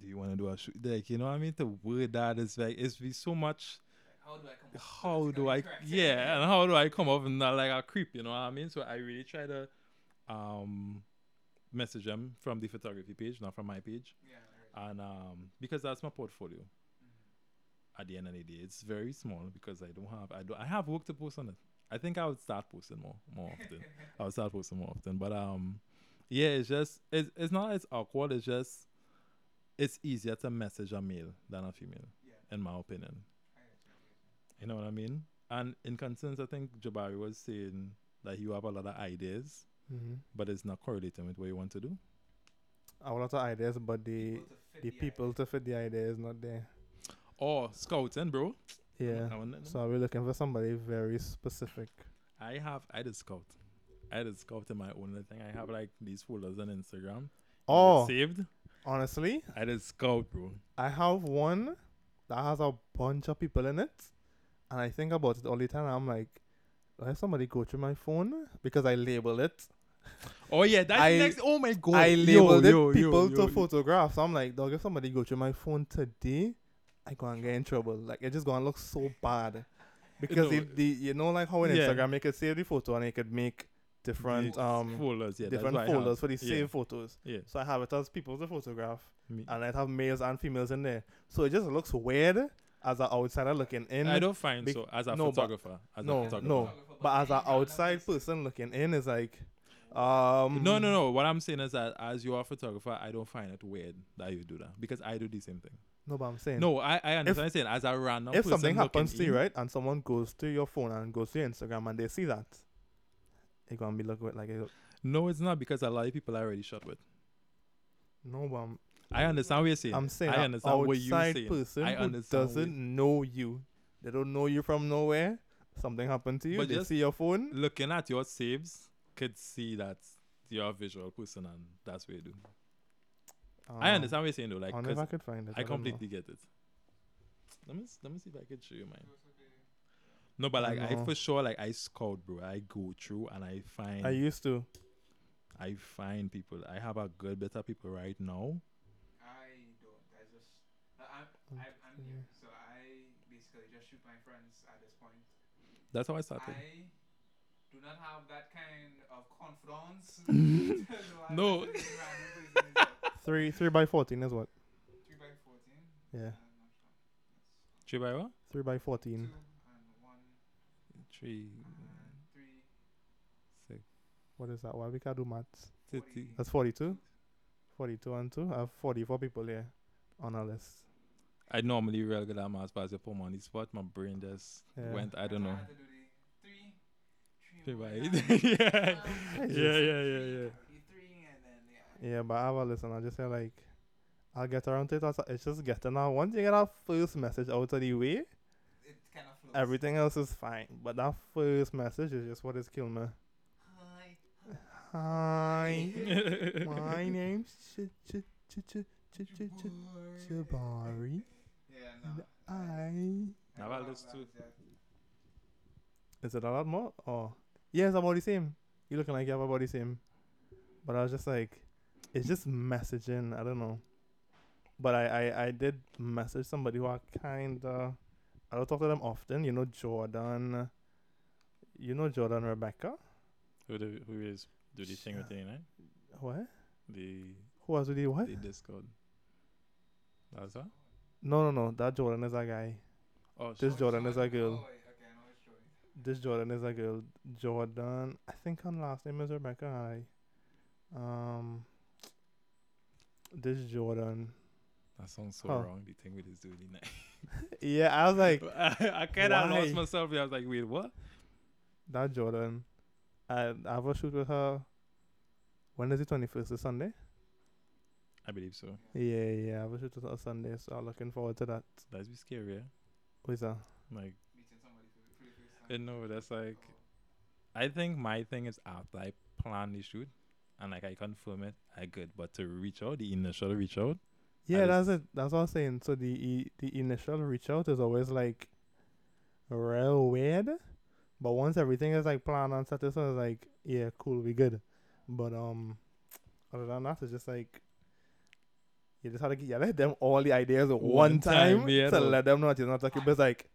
do you wanna do a shoot? Like, you know what I mean? The word that is like it's be so much How do I come? how do I yeah, and how do I come off and not like a creep, you know what I mean? So I really try to um message them from the photography page, not from my page. Yeah. And um because that's my portfolio. At the end of the day, it's very small because I don't have I don't I have work to post on it. I think I would start posting more more often. I would start posting more often. But um yeah, it's just it's it's not as awkward, it's just it's easier to message a male than a female, Yeah. in my opinion. You know what I mean? And in concerns, I think Jabari was saying that you have a lot of ideas, Mm-hmm. but it's not correlating with what you want to do. I have a lot of ideas, but the the people to fit the idea is not there. Oh, scouting, bro. Yeah. I wanna know. So we're looking for somebody very specific. I have I did scout. I did scout in my own thing. I have like these folders on Instagram. Oh, saved. honestly, I did scout, bro. I have one that has a bunch of people in it, and I think about it all the time. I'm like, I have somebody go through my phone because I label it. Oh yeah, that's I- next. Oh my god, I labeled yo, it people yo, yo. to photograph. So I'm like, dog, if somebody go through my phone today, I gonna get in trouble. Like it just gonna look so bad. Because No. the, the you know like how in Yeah. Instagram you could save the photo and you could make different The um folders, yeah, different I folders for the Yeah. save photos. Yeah, So I have it as people to photograph me. and I'd have males and females in there. So it just looks weird as an outsider looking in. I don't find bec- so as a no, photographer. As no, a photographer. no. But as an outside person looking in is like um No, no, no. What I'm saying is that as you are a photographer, I don't find it weird that you do that because I do the same thing. No, but I'm saying No, I, I understand. what you're saying as a random if something happens to you, in- right, and someone goes to your phone and goes to your Instagram and they see that, they're gonna be looking at like, eh, No, it's not because a lot of people I already shot with. no, but I'm, I understand what you're saying. I'm saying I understand what you're saying. person I who doesn't know you. They don't know you from nowhere. Something happened to you. But they just- see your phone. looking at your saves could see that you're a visual person and that's what you do. I Um, understand what you're saying though, like I wonder if 'cause I could find it. I don't completely get it. Let me let me see if I could show you mine. No, but like I know. for sure like I scout, bro. I go through and I find I used to. I find people. I have a good bit of people right now. I don't. I just. I'm, I'm, I'm new, so I basically just shoot my friends at this point. That's how I started. I do not have that kind of confidence. to know I'm No. Messaging random person in there. Three three by fourteen is what? Three by fourteen. Yeah. Not sure. Three by what? Three by Two fourteen. and one Three, and three. six, What is that? Why we can't do maths? thirty. That's forty two. Forty two and two. I have forty four people here on our list. I normally real good at maths, but as you put me on the spot, my brain just Yeah. went. I don't know. had to do the three. Three by eight. yeah. yeah, yeah, yeah, yeah. the three and then yeah. Yeah, but I have a list and I just say like I'll get around to it. It's- It's just getting now. Once you get that first message out of the way, It kind of flows. everything else is fine. But that first message is just what is killing me. Hi. Hi, my name's Ch Ch Ch Ch Ch Ch Ch Jabari. Yeah, no. I Now I'll list too. is it a lot more? Oh, yeah, it's about the same. You looking like you have about the same. But I was just like, it's just messaging. I don't know. But I I, I did message somebody who I kind of I don't talk to them often. You know Jordan. You know Jordan Rebecca. Who, do, who is do the thing with the right? What? The Who was with you? What? the Discord. That's what? No, no, no. That Jordan is a guy. Oh, This shit. Jordan is a girl. Oh, wait, okay, I know which Jordan. This Jordan is a girl. Jordan. I think her last name is Rebecca. I. Um. This Jordan. that sounds so Oh. wrong. The thing with this dude. innit? Yeah, I was like I, I kind of why? lost myself. I was like, wait, what? that Jordan. I I have a shoot with her. When is the twenty first? Is Sunday? I believe so. Yeah, yeah. I have a shoot with her Sunday, so I'm looking forward to that. That's be scary. Yeah? Who's that? Like, Meeting somebody for, the first You know, that's like, I think my thing is after I plan the shoot and like I confirm it, I good. But to reach out, the initial reach out, Yeah, that's it. That's what I'm saying. So the the initial reach out is always like real weird, but once everything is like planned and set, it's like yeah, cool, we good. But um, other than that, it's just like you just have to get you let them all the ideas at one, One time, time, yeah, to let them know that you're not talking. But it's like.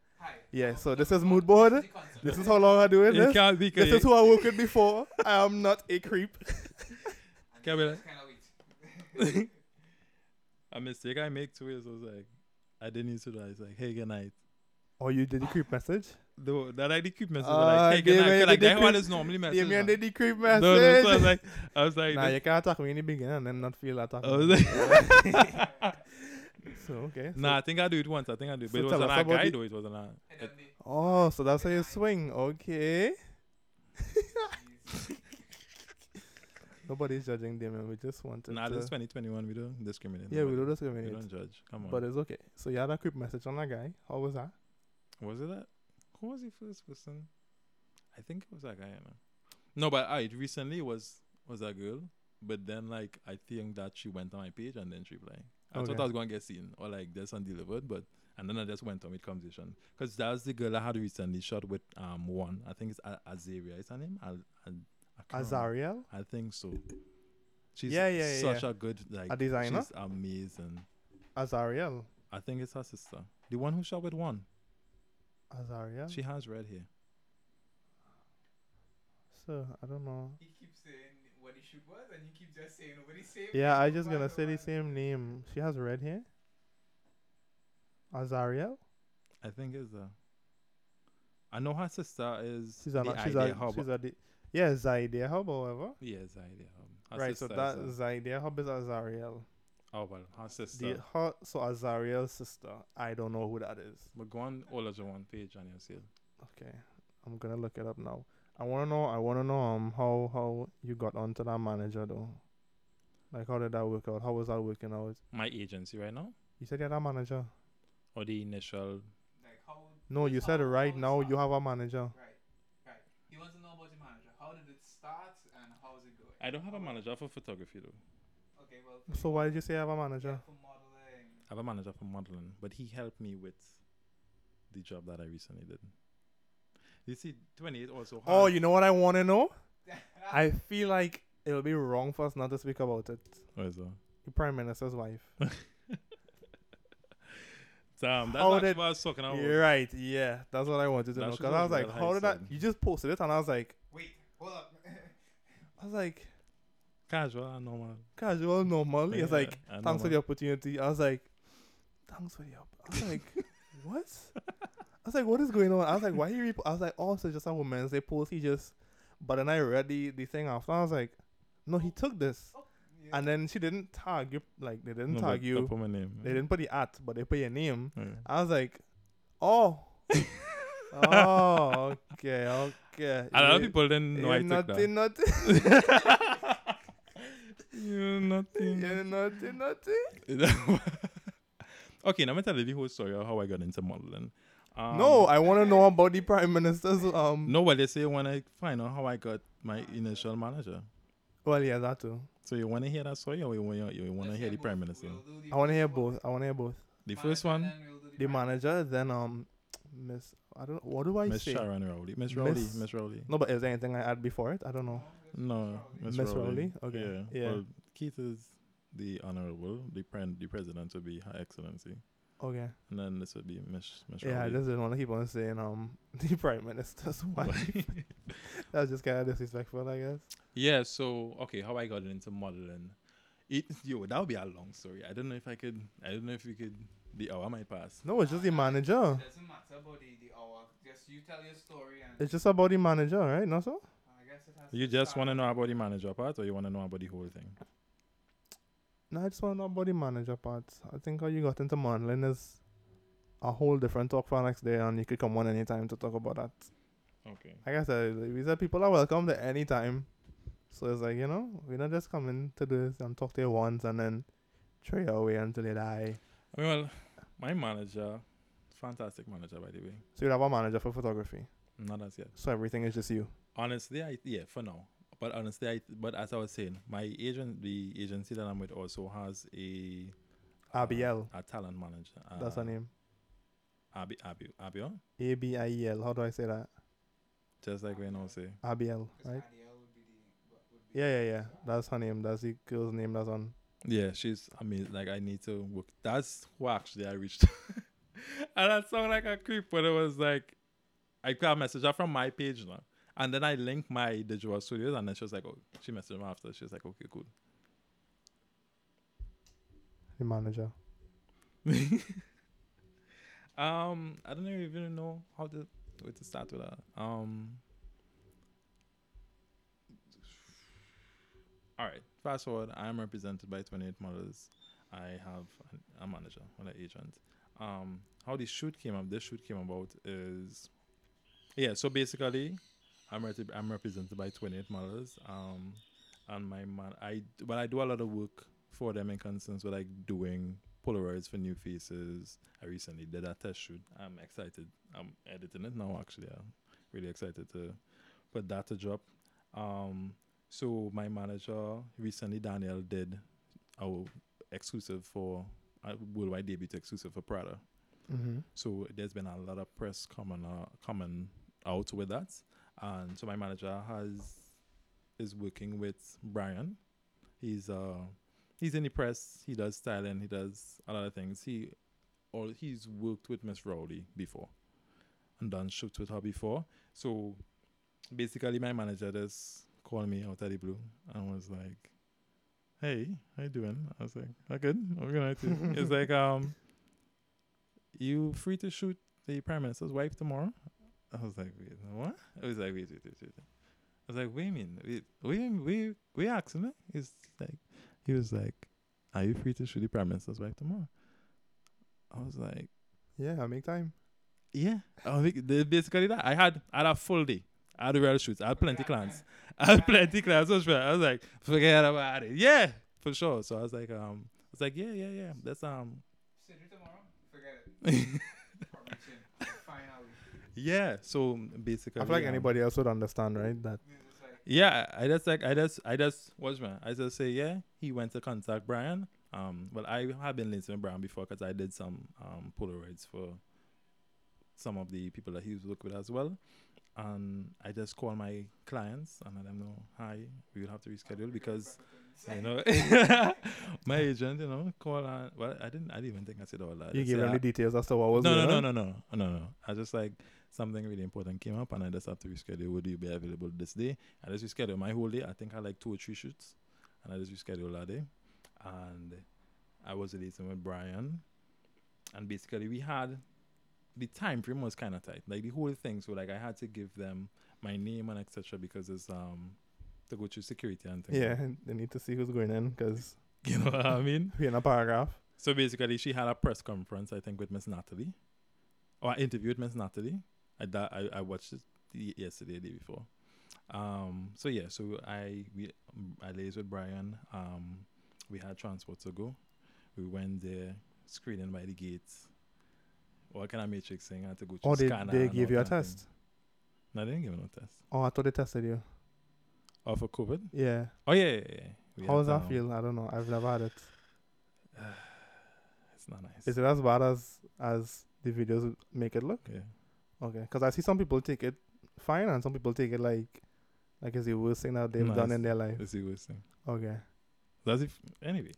Yeah, so this is mood board. This is how long I do it. it This, can't be. this is who I worked with before. I am not a creep. Can be like- Kind of wait. a mistake I make too is I was like, I didn't use to do. I was like, hey, good night. Or Oh, you did the creep message. Though that I did creep message, Ah, but like, hey, good Damian night. 'cause, Like did the that one creep- is normally message. Damian man. did the creep message. no, so I was like, I was like, nah, you can't talk to me in the beginning and then not feel that talking. I was like, so okay. so- nah, I think I do it once. I think I do, it. but So it was tell on a guy the- though. It was on a. And Oh, so that's how you swing. Okay. Nobody's judging Damian. We just wanted Nah, to. this is 2021. We don't discriminate. yeah, we don't discriminate. We don't judge. Come on. But it's okay. So you had a creep message on that guy. How was that? was it that? Who was the first person? I think it was that guy. You know? No, but I recently was was a girl. But then like I think that she went on my page and then she replied. I Okay. thought I was gonna get seen or like this undelivered, but and then I just went on with conversation because that was the girl I had recently shot with um one. I think it's A- Azaria. Is her name? Al- Al- I can't remember. Azariel? I think so. She's Yeah, yeah, yeah, such a good like A designer? She's amazing. Azariel. I think it's her sister, the one who shot with one. Azariel? She has red hair. so, I don't know. He keeps saying what he shoot was, and you keep just saying what he said. Yeah, I just gonna say the same name. She has red hair. Azariel? I think it's a. I know her sister is She's the a she's idea a hub. she's a di- yeah Zidea Hub, however. yeah, it's the hub. Her right, so sister that is a- Zidea Hub is Azariel. oh well, her sister. The her, so Azariel's sister. I don't know who that is. but go on all of the one page and you'll see it. Okay, I'm gonna look it up now. I wanna know. I wanna know um how how you got onto that manager though. Like how did that work out? How was that working out? My agency right now You said you had a manager. or the initial. Like how? No, you said right now. You have a manager. Right, right. He wants to know about your manager. How did it start, and how is it going? I don't have a manager for photography though. Okay, well. So why did you say I have a manager? For modeling. I have a manager for modeling, but he helped me with the job that I recently did. You see, 28 also. Oh, you know what I want to know? I feel like it'll be wrong for us not to speak about it. What is that? The prime minister's wife. Damn, that's How did- what I was talking about. You're right. Yeah, that's what I wanted to That know. Cause I was was like, real how did that? You just posted it, and I was like, Wait, hold up. I was like, Casual and normal. casual, normal. He was Yeah, like, thanks know, for the opportunity. I was like, thanks for the op. I was like, what? I was like, what is going on? I was like, why he? Rep-? I was like, oh, so just a Women's Day post. He just, but then I read the, the thing after. I was like, no, he took this, oh, Yeah. and then she didn't tag you. Like they didn't No, tag but I you. put my name. They didn't put the at, but they put your name. Yeah. I was like, oh. oh, okay, okay. A lot of You- people didn't know I you're took nothing, that. nothing. You're nothing. you're nothing, nothing. okay, now I'm gonna tell you the whole story of how I got into modeling. Um, no, I want to know about the prime minister's. Um, no, but they say when I find out how I got my initial manager. Well, yeah, that too. So you want to hear that story, or you want you want to hear the prime minister? I want to hear both. I want to hear both. The first one, The manager, then um, Miss. I don't. What do I Miss say? Sharon Rowley, Miss Rowley, Miss- Miss Rowley. No, but is there anything I add before it? I don't know. No, Miss Miss Rowley. Rowley? Okay, Yeah. yeah. Well, Keith is the honorable. The pre- the president would be Her Excellency, Okay. and then this would be Miss Miss Yeah, I Rowley. just didn't want to keep on saying um the prime minister's wife. That's just kind of disrespectful, I guess. Yeah, so okay, how I got into modeling. It yo, that would be a long story. I don't know if I could I don't know if we could the hour might pass. No, it's just the manager. doesn't matter about the, the hour. Just you tell your story and It's just about the manager, right? Not so. I guess it has You to just wanna know about the manager part or you wanna know about the whole thing? No, I just want to know about the manager part. I think how you got into modeling is a whole different talk for next day, and you could come on anytime to talk about that. Okay. Like I said, we said people are welcome to any time. So it's like, you know, we're not just coming to this and talk to you once and then throw you away until you die. I mean, well, my manager, fantastic manager by the way. So you have a manager for photography. Not as yet. So everything is just you. Honestly, I yeah for now. But honestly, I but as I was saying, my agent, the agency that I'm with, also has a uh, ABL. a talent manager. Uh, That's her name. Abi Abi Abiel. A B I E L. How do I say that? Just like we know say. ABL, right? Yeah, yeah, yeah. That's her name. That's the girl's name that's on. Yeah, she's I mean, Like I need to work. That's who actually I reached. and that sounded like a creep, but it was like I got a message her from my page now. And then I linked my digital studios and then she was like, Oh, she messaged me after. She was like, Okay, cool. The manager. um, I don't even know how to where to start with that. Um All right, fast forward. I am represented by 28 models. I have a manager, or an agent. Um, how this shoot came up, this shoot came about is, yeah. So basically, I'm rep- I'm represented by 28 models. Um, and my man, I but I do a lot of work for them in concerns with like doing Polaroids for new faces. I recently did a test shoot. I'm excited. I'm editing it now. Actually, I'm really excited to put that to drop. Um, so my manager recently, Daniel, did our exclusive for a worldwide debut exclusive for Prada. Mm-hmm. So there's been a lot of press coming uh, coming out with that, and so my manager has is working with Brian. He's uh he's in the press. He does styling. He does a lot of things. He or he's worked with Miss Rowley before, and done shoots with her before. So basically, my manager just called me out of the blue and was like, "Hey, how you doing?" I was like, "I'm good. I'm good." it's like, um, you free to shoot the prime minister's wife tomorrow? I was like, wait, what? I was like, wait, wait, wait, wait. I was like, wait a minute, wait, we we we asking me? He's like, he was like, are you free to shoot the prime minister's wife tomorrow? I was like, Yeah, I'll make time. yeah. I was like, they- basically that. I had I had a full day. I had the real shoots. I had plenty clients. I had plenty clients. So sure. I was like, forget about it. Yeah, for sure. So I was like, um, I was like, yeah, yeah, yeah. That's um, Sydney tomorrow? Forget it. Yeah. So basically, I feel like um, anybody else would understand, right? That Yeah, I just like I just I just what's man? I just say yeah. He went to contact Brian. Um, well, I have been linked with Brian before because I did some um Polaroids for some of the people that he was working with as well. And I just call my clients and let them know, hi, we will have to reschedule because you know my agent, you know, call and well, I didn't, I didn't even think I said all that. you said, them the details as to what was no, no, no, no, no, no, no. I just like something really important came up, and I just have to reschedule. Would you be available this day? I just reschedule my whole day. I think I had like two or three shoots, and I just rescheduled that day. And I was dating with Brian, and basically we had the time frame was kind of tight. Like the whole thing, so like I had to give them my name and etc. because it's um to go through security and things. Yeah, they need to see who's going in because you know what I mean. we're in a paragraph. So basically, she had a press conference, I think, with Miss Natalie. Or I interviewed Miss Natalie. I, da- I I watched it yesterday, the day before. Um. So yeah. So I we I liaised with Brian. Um. We had transport to go. We went there, screening by the gates. What kind of matrix thing? I had to go. Oh, they, they gave you a thing. test. No, they didn't give me no test. Oh, I thought they tested you. Oh, for COVID. Yeah. Oh yeah, yeah. yeah. We How does that um, feel? I don't know. I've never had it. It's not nice. Is it as bad as as the videos make it look? Yeah. Okay, because I see some people take it fine and some people take it like like it's the worst thing that they've done in their life. It's the worst thing. Okay. That's if anyway.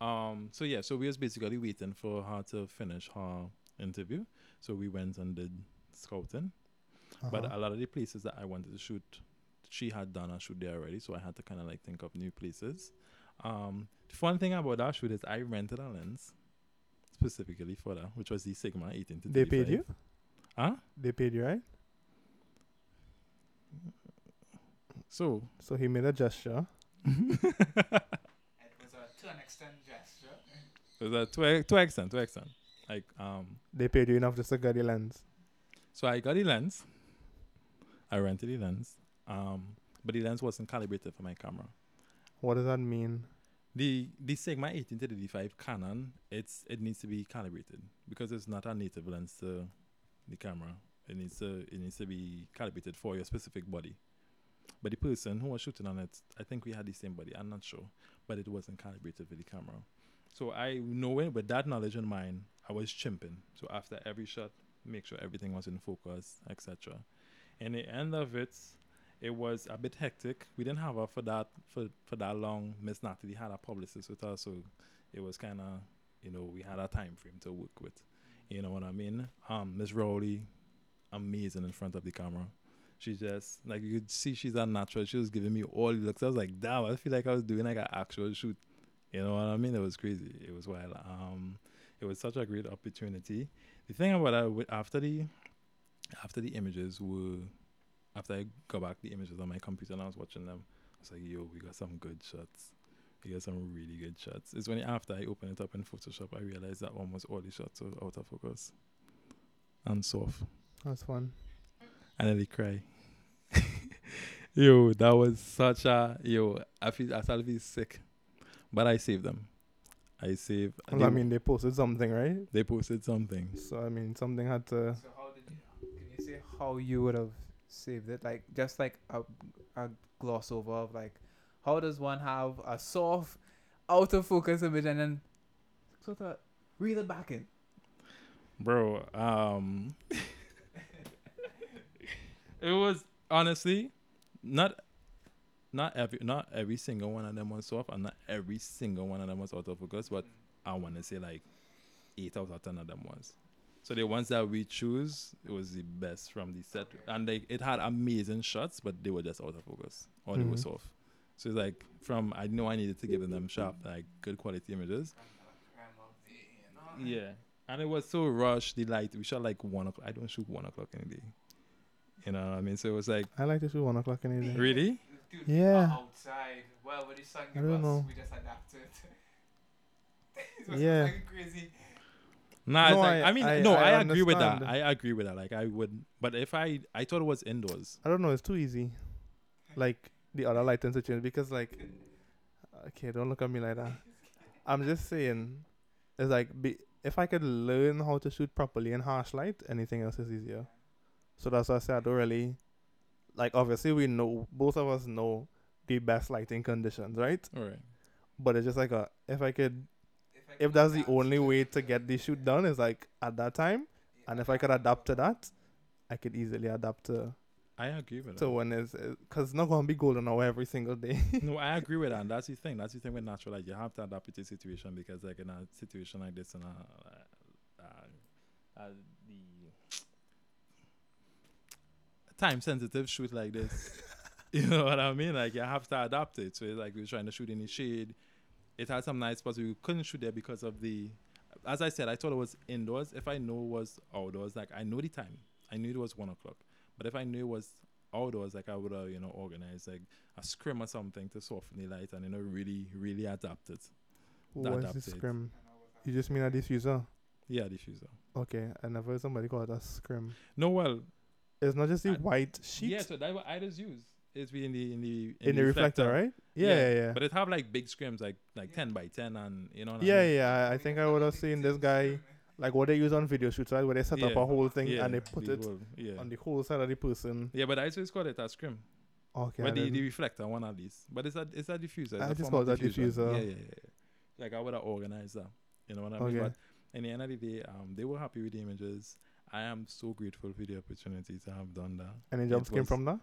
Um. So yeah. So we was basically waiting for her to finish her interview. So we went and did scouting. But Uh-huh. a lot of the places that I wanted to shoot, she had done a shoot there already. So I had to kind of like think of new places. Um. The fun thing about that shoot is I rented a lens specifically for that, which was the Sigma 18 to they paid you? Huh? They paid you, right? So So he made a gesture. it was a to an extent gesture. it was a to to extent to extent. Like um. They paid you enough just to get the lens. So I got the lens. I rented the lens. Um, but the lens wasn't calibrated for my camera. What does that mean? The the Sigma 18 to the D5 Canon, it's it needs to be calibrated because it's not a native lens to the camera. It needs to it needs to be calibrated for your specific body. But the person who was shooting on it, I think we had the same body. I'm not sure, but it wasn't calibrated with the camera. So I knowing with that knowledge in mind, I was chimping. So after every shot, make sure everything was in focus, etc. And the end of it, it was a bit hectic. We didn't have her for that for for that long. Miss Natalie had a publicist with her, so it was kind of you know we had a time frame to work with. You know what I mean? Um, Miss Rowley, amazing in front of the camera. She just like you could see she's a natural. She was giving me all the looks. I was like, damn, I feel like I was doing like an actual shoot. You know what I mean? It was crazy. It was wild. Um, it was such a great opportunity. The thing about that, after the after the images were after I got back the images on my computer and I was watching them, I was like, yo, we got some good shots. We got some really good shots. It's when after I opened it up in Photoshop, I realized that almost all the shots were out of focus and soft. That's fun. And I nearly cry. yo, that was such a yo. I feel I started to feel sick, but I saved them. I saved. Well, they, I mean, they posted something, right? they posted something. So I mean, something had to. So how did you? Can you say how you would have saved it? Like just like a, a gloss over of like, how does one have a soft, out of focus image and then sort of reel it back in? bro um it was honestly not not every not every single one of them was soft and not every single one of them was out of focus but i want to say like eight out of ten of them was so the ones that we choose it was the best from the set and they it had amazing shots but they were just out of focus or they were Mhm. soft so it's like from i know i needed to give them sharp like good quality images yeah. And it was so rushed. The light, we shot like one o'clock. I don't shoot one o'clock in the day. You know what I mean? So it was like, I like to shoot one o'clock in the day. really? Dude, Yeah. outside. Well, with the sun I don't know. we just adapted. it was Yeah. fucking crazy. Nah, No, like, I- I, mean, I- no, I I, agree with that. I agree with that. Like, I would, but if I, I thought it was indoors. I don't know. It's too easy. Like the other lighting situation because like, okay, don't look at me like that. I'm just saying, it's like be, if I could learn how to shoot properly in harsh light, anything else is easier. So that's why I say I don't really, like obviously we know both of us know the best lighting conditions, right? All right. But it's just like a if I could If, I if could that's the only way to get the shoot done is like at that time, yeah, and if I could adapt to that, I could easily adapt to I agree with to that. when is because it's not gonna be golden hour every single day. no, I agree with that. And that's the thing. That's the thing with natural light. You have to adapt to the situation because, like, in a situation like this, in a, uh, uh, uh, the time sensitive shoot like this, you know what I mean? Like, you have to adapt it. So, it's like, we're trying to shoot in the shade. It had some nice spots. We couldn't shoot there because of the. As I said, I thought it was indoors. If I know it was outdoors, like I knew the time. I knew it was one o'clock. But if I knew it was outdoors, like I would have, you know, organized like a scrim or something to soften the light and you know really, really adapt it. What's the scrim? You just mean a diffuser? Yeah, diffuser. Okay, I never heard somebody call it a scrim. No, well, It's not just the white sheet yeah. So that's what I just use. It's in the in the in the reflector, right? Yeah, yeah, yeah. But it have like big scrims, like like ten by ten, and you know. What yeah, I mean? yeah. I- think I would have seen this guy like what they use on video shoots, right? Where they set up a whole thing Yeah, and they put the it whole- yeah. on the whole side of the person. yeah, but I just call it a scrim. Okay, but the, the reflector one at least. But it's a it's a diffuser. It's I a just call that diffusion. diffuser. Yeah, yeah, yeah, yeah. Like I would have organized that. You know what I mean? Okay. But in the end of the day, um, they were happy with the images. I am so grateful for the opportunity to have done that. Any jobs came from that?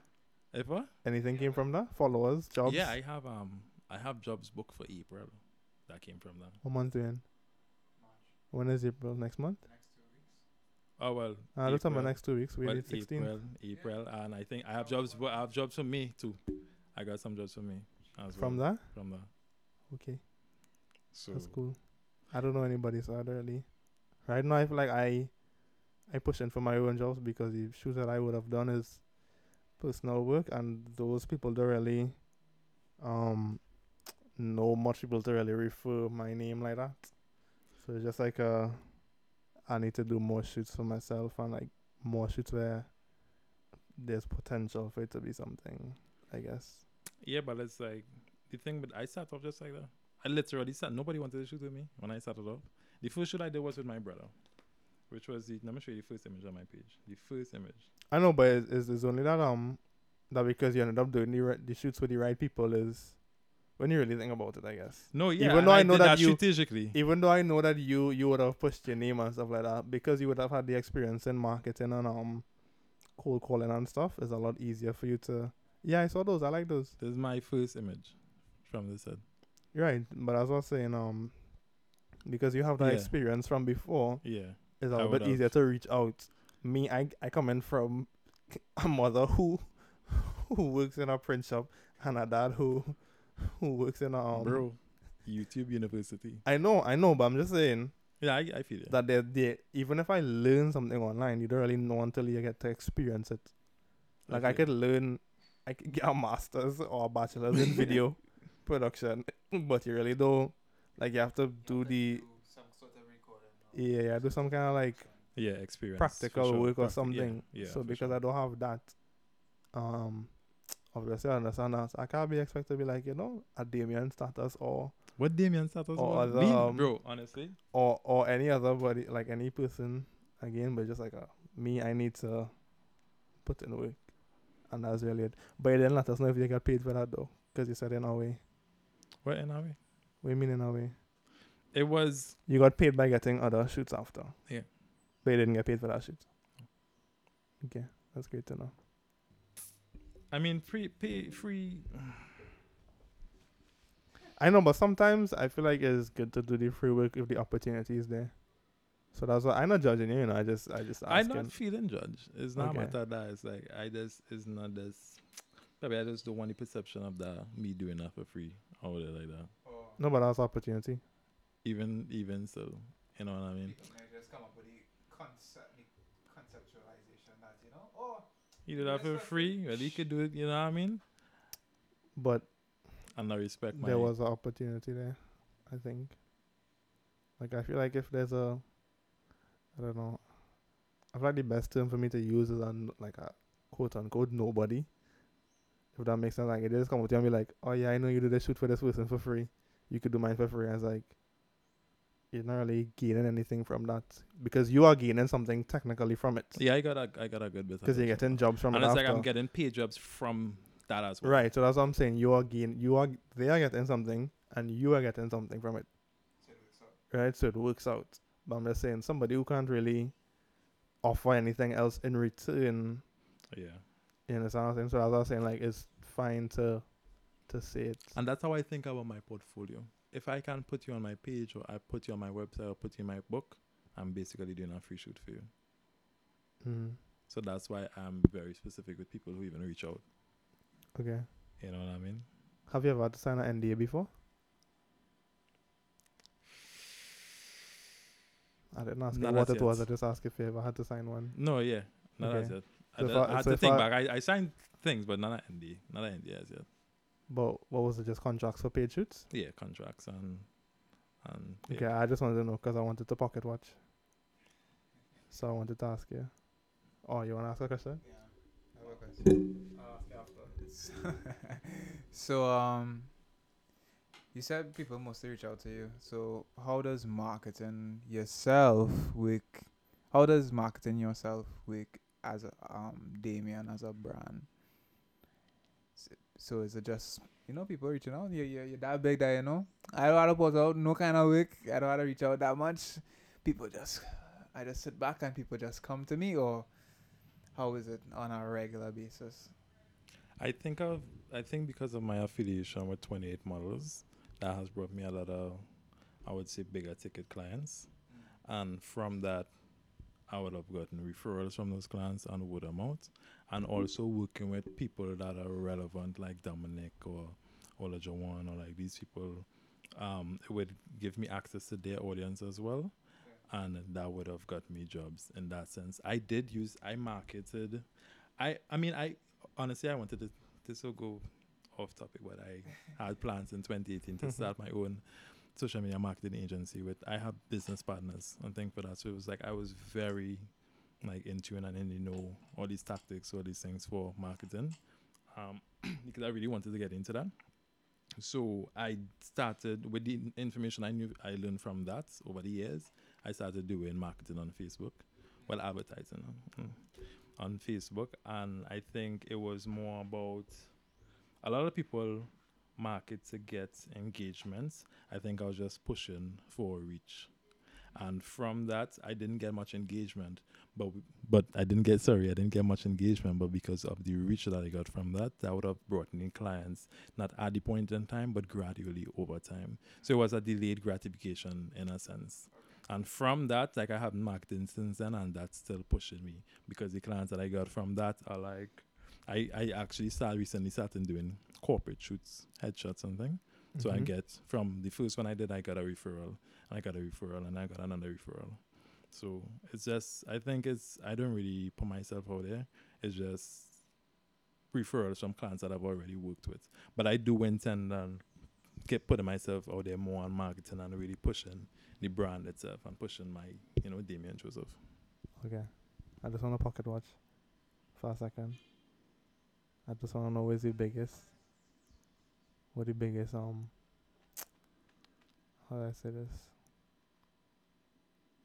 If what? Anything came from that? Followers, jobs? Yeah, I have um I have jobs booked for April. That came from that. What month we in? When is April? Next month? Oh well. Uh, that's about April. next two weeks. We Well, need 16. April, April, and I think I have jobs. For, I have jobs for me too. I got some jobs for me as From well. that? From that. Okay, So that's cool. I don't know anybody, so I don't really. Right now, I feel like I, I push in for my own jobs because the shoes that I would have done is personal work, and those people don't really, um, know much people to really refer my name like that. So it's just like uh, I need to do more shoots for myself and like more shoots where there's potential for it to be something. I guess. yeah, but it's like the thing. But I started off just like that. I literally started. Nobody wanted to shoot with me when I started off. The first shoot I did was with my brother. Which was the let me show you the first image on my page. The first image. I know, but it's, it's, it's only that um that because you ended up doing the right, the shoots with the right people is when you really think about it, I guess. No, yeah. Even though I know did that you- strategically. Even though I know that you you would have pushed your name and stuff like that because you would have had the experience in marketing and um cold calling and stuff, it's a lot easier for you to. Yeah, I saw those. I like those. This is my first image from this set. You're right, but as I was saying, um, because you have that Yeah. experience from before, Yeah. It's a I little bit easier to reach out. Me, I I come in from a mother who who works in a print shop and a dad who who works in a um, Bro. YouTube University. I know, I know, but I'm just saying Yeah, I, I feel it. that they they even if I learn something online, you don't really know until you get to experience it. Like I Okay. could learn, I could get a master's or a bachelor's in video production, but you really don't. Like you have to do the some sort of recording. Yeah, yeah, do some kind of like yeah, experience. practical sure. work or Practi- something. Yeah. so because sure. I don't have that, um, obviously I understand that. So I can't be expected to be like you know a Damian status or What Damian status Or was? other, Me, um, bro, honestly. or or any other body like any person again, but just like a me, I need to put in work, and that's really it. But you didn't let us know if you got paid for that though, because you said in a way. What in a way? What you mean in a way? It was You got paid by getting other shoots after. Yeah. But you didn't get paid for that shoot. Okay, that's great to know. I mean free pay free I know, but sometimes I feel like it's good to do the free work if the opportunity is there. So that's why I'm not judging you, you know. I just, I just Asking. I'm not feeling judged. It's not Okay. matter that it's like I just it's not this maybe I just don't want the perception of that me doing that for free or whatever like that. No, but that's opportunity. Even even so. You know what I mean? People may just come up with the concept, the conceptualization that you know, oh, You do that for free, well you could do it, you know what I mean? But And I respect my there was an opportunity there. I think. Like I feel like if there's a, I don't know, I feel like the best term for me to use is on like a quote unquote nobody. If that makes sense, like it just come with you and be like, oh yeah, I know you did this shoot for this person for free. You could do mine for free. I was like, you're not really gaining anything from that because you are gaining something technically from it Yeah, I got a I got a good bit because you're getting jobs from And it it's like. I'm getting paid jobs from that as well. Right, so that's what I'm saying. You are gain, you are they are getting something, and you are getting something from it. Right, so it works out. But I'm just saying, somebody who can't really offer anything else in return, Yeah. you understand what I'm saying? So what I was saying, like it's fine to to say it. And that's how I think about my portfolio. If I can put you on my page or I put you on my website or put you in my book, I'm basically doing a free shoot for you. Mm, So that's why I'm very specific with people who even reach out. okay. You know what I mean? Have you ever had to sign an NDA before? I didn't ask you what it was. I just asked if you ever had to sign one. No, yeah. Not as yet. I, So far- I had so to think far- back. I, I signed things, but not an NDA. Not an NDA as yet. But what was it? Just contracts for paid shoots? Yeah, contracts and and yeah. Okay, I just wanted to know because I wanted to pocket watch. So I wanted to ask you. Oh, you want to ask a question? Yeah. I have a question. I'll ask after. So um, you said people mostly reach out to you. So how does marketing yourself work? How does marketing yourself work as a um Damian as a brand? So is it just you know people reaching out? Yeah, yeah, you're that big that you know. I don't want to put out no kind of work. I don't want to reach out that much. People just, I just sit back and people just come to me, or how is it on a regular basis? I think of I think because of my affiliation with 28 models, that has brought me a lot of I would say bigger ticket clients, mm. and from that, I would have gotten referrals from those clients and word of mouth, and also working with people that are relevant like Dominic or Ola Jawan or like these people, um, it would give me access to their audience as well. And that would have got me jobs in that sense. I did use, I marketed, I, I mean, I honestly, I wanted to, this will go off topic, but I had plans in 2018 to start my own social media marketing agency with, I have business partners and things for that. So it was like, I was very like in tune and in the know all these tactics, all these things for marketing. Um, because I really wanted to get into that. So I started with the information I knew I learned from that over the years. I started doing marketing on Facebook, well, advertising on, on Facebook, and I think it was more about a lot of people market to get engagements. I think I was just pushing for reach, and from that, I didn't get much engagement. But but I didn't get sorry, I didn't get much engagement. But because of the reach that I got from that, that would have brought in clients not at the point in time, but gradually over time. So it was a delayed gratification in a sense. And from that, like I have marketing since then, and that's still pushing me because the clients that I got from that are like, I, I actually started recently started doing corporate shoots, headshots, and thing. So I Mhm. get from the first one I did, I got a referral, and I got a referral, and I got another referral. So it's just, I think it's, I don't really put myself out there. It's just referrals from clients that I've already worked with. But I do intend on get putting myself out there more on marketing and really pushing the brand itself and pushing my, you know, Damian Joseph. Okay. I just want a pocket watch for a second. I just want to know where's the biggest. What the biggest um. How do I say this?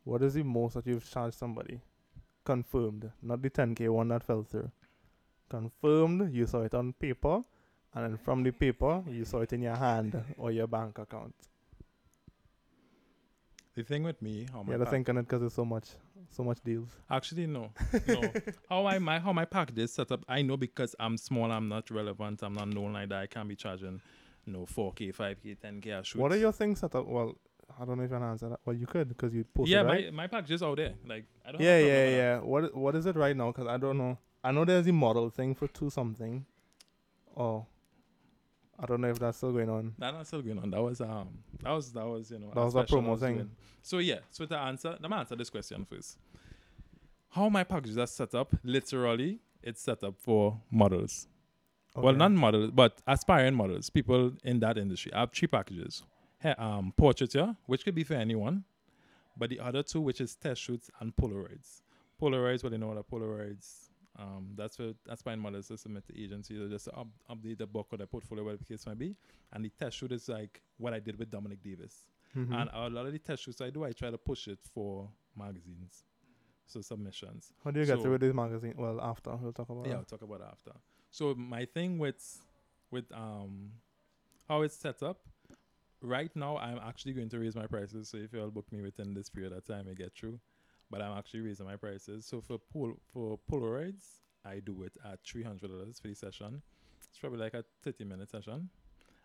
What is the most that you've charged somebody? Confirmed, not the 10k one that fell through. Confirmed, you saw it on paper, and then from the paper, you saw it in your hand or your bank account. The thing with me, how You're pack- thinking it because there's so much, so much deals. Actually, no, no. how I my how my package is set up, I know because I'm small, I'm not relevant, I'm not known like that. I can't be charging, you know, 4k, 5k, 10k a shoot. What are your things set up? Well, I don't know if you can answer that. Well, you could because you posted yeah, right? my my package is out there. Like I don't. yeah, have a yeah, that. yeah. What what is it right now? Because I don't know. I know there's a model thing for two something. Oh, I don't know if that's still going on. That not still going on. That was um that was that was you know That was a promo thing. doing. So yeah, so to answer, let me answer this question first. How my packages are set up? Literally, it's set up for models. Well, not models, but aspiring models, people in that industry. I have three packages. Um, portraiture, which could be for anyone, but the other two, which is test shoots and Polaroids. Polaroids, well, you know what are Polaroids? Um, that's for aspiring models to submit to agencies or just to up, update the book or the portfolio, whatever the case might be. And the test shoot is like what I did with Dominic Davis. Mhm. And a lot of the test shoots I do, I try to push it for magazines, so submissions. How do you get through with this magazine? Well, after we'll talk about. Yeah, I'll talk about it after. So my thing with with um how it's set up, right now I'm actually going to raise my prices. So if you all book me within this period of time, I get through. But I'm actually raising my prices. So for pol- for Polaroids, I do it at three hundred dollars for the session. It's probably like a thirty minute session.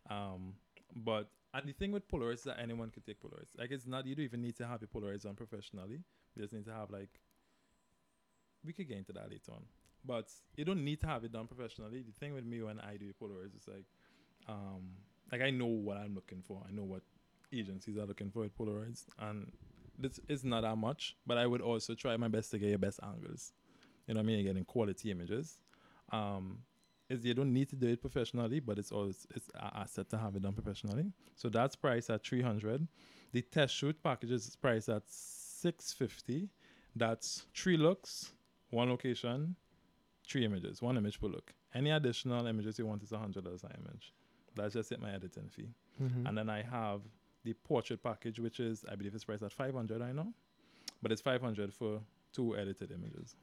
Um, but and the thing with Polaroids is that anyone could take Polaroids. Like it's not you don't even need to have your Polaroids on professionally. You just need to have like we could get into that later on. But you don't need to have it done professionally. The thing with me when I do Polaroids is like, um, like I know what I'm looking for. I know what agencies are looking for with Polaroids, and this is not that much. But I would also try my best to get your best angles. You know what I mean? You're getting quality images. Um, is you don't need to do it professionally, but it's always it's an asset to have it done professionally. So that's priced at three hundred. The test shoot package is priced at six fifty. That's three looks, one location, three images, one image per look. Any additional images you want is a hundred dollars an image. That's just it, my editing fee. Mhm. And then I have the portrait package, which is I believe it's priced at five hundred. I know, but it's five hundred for two edited images.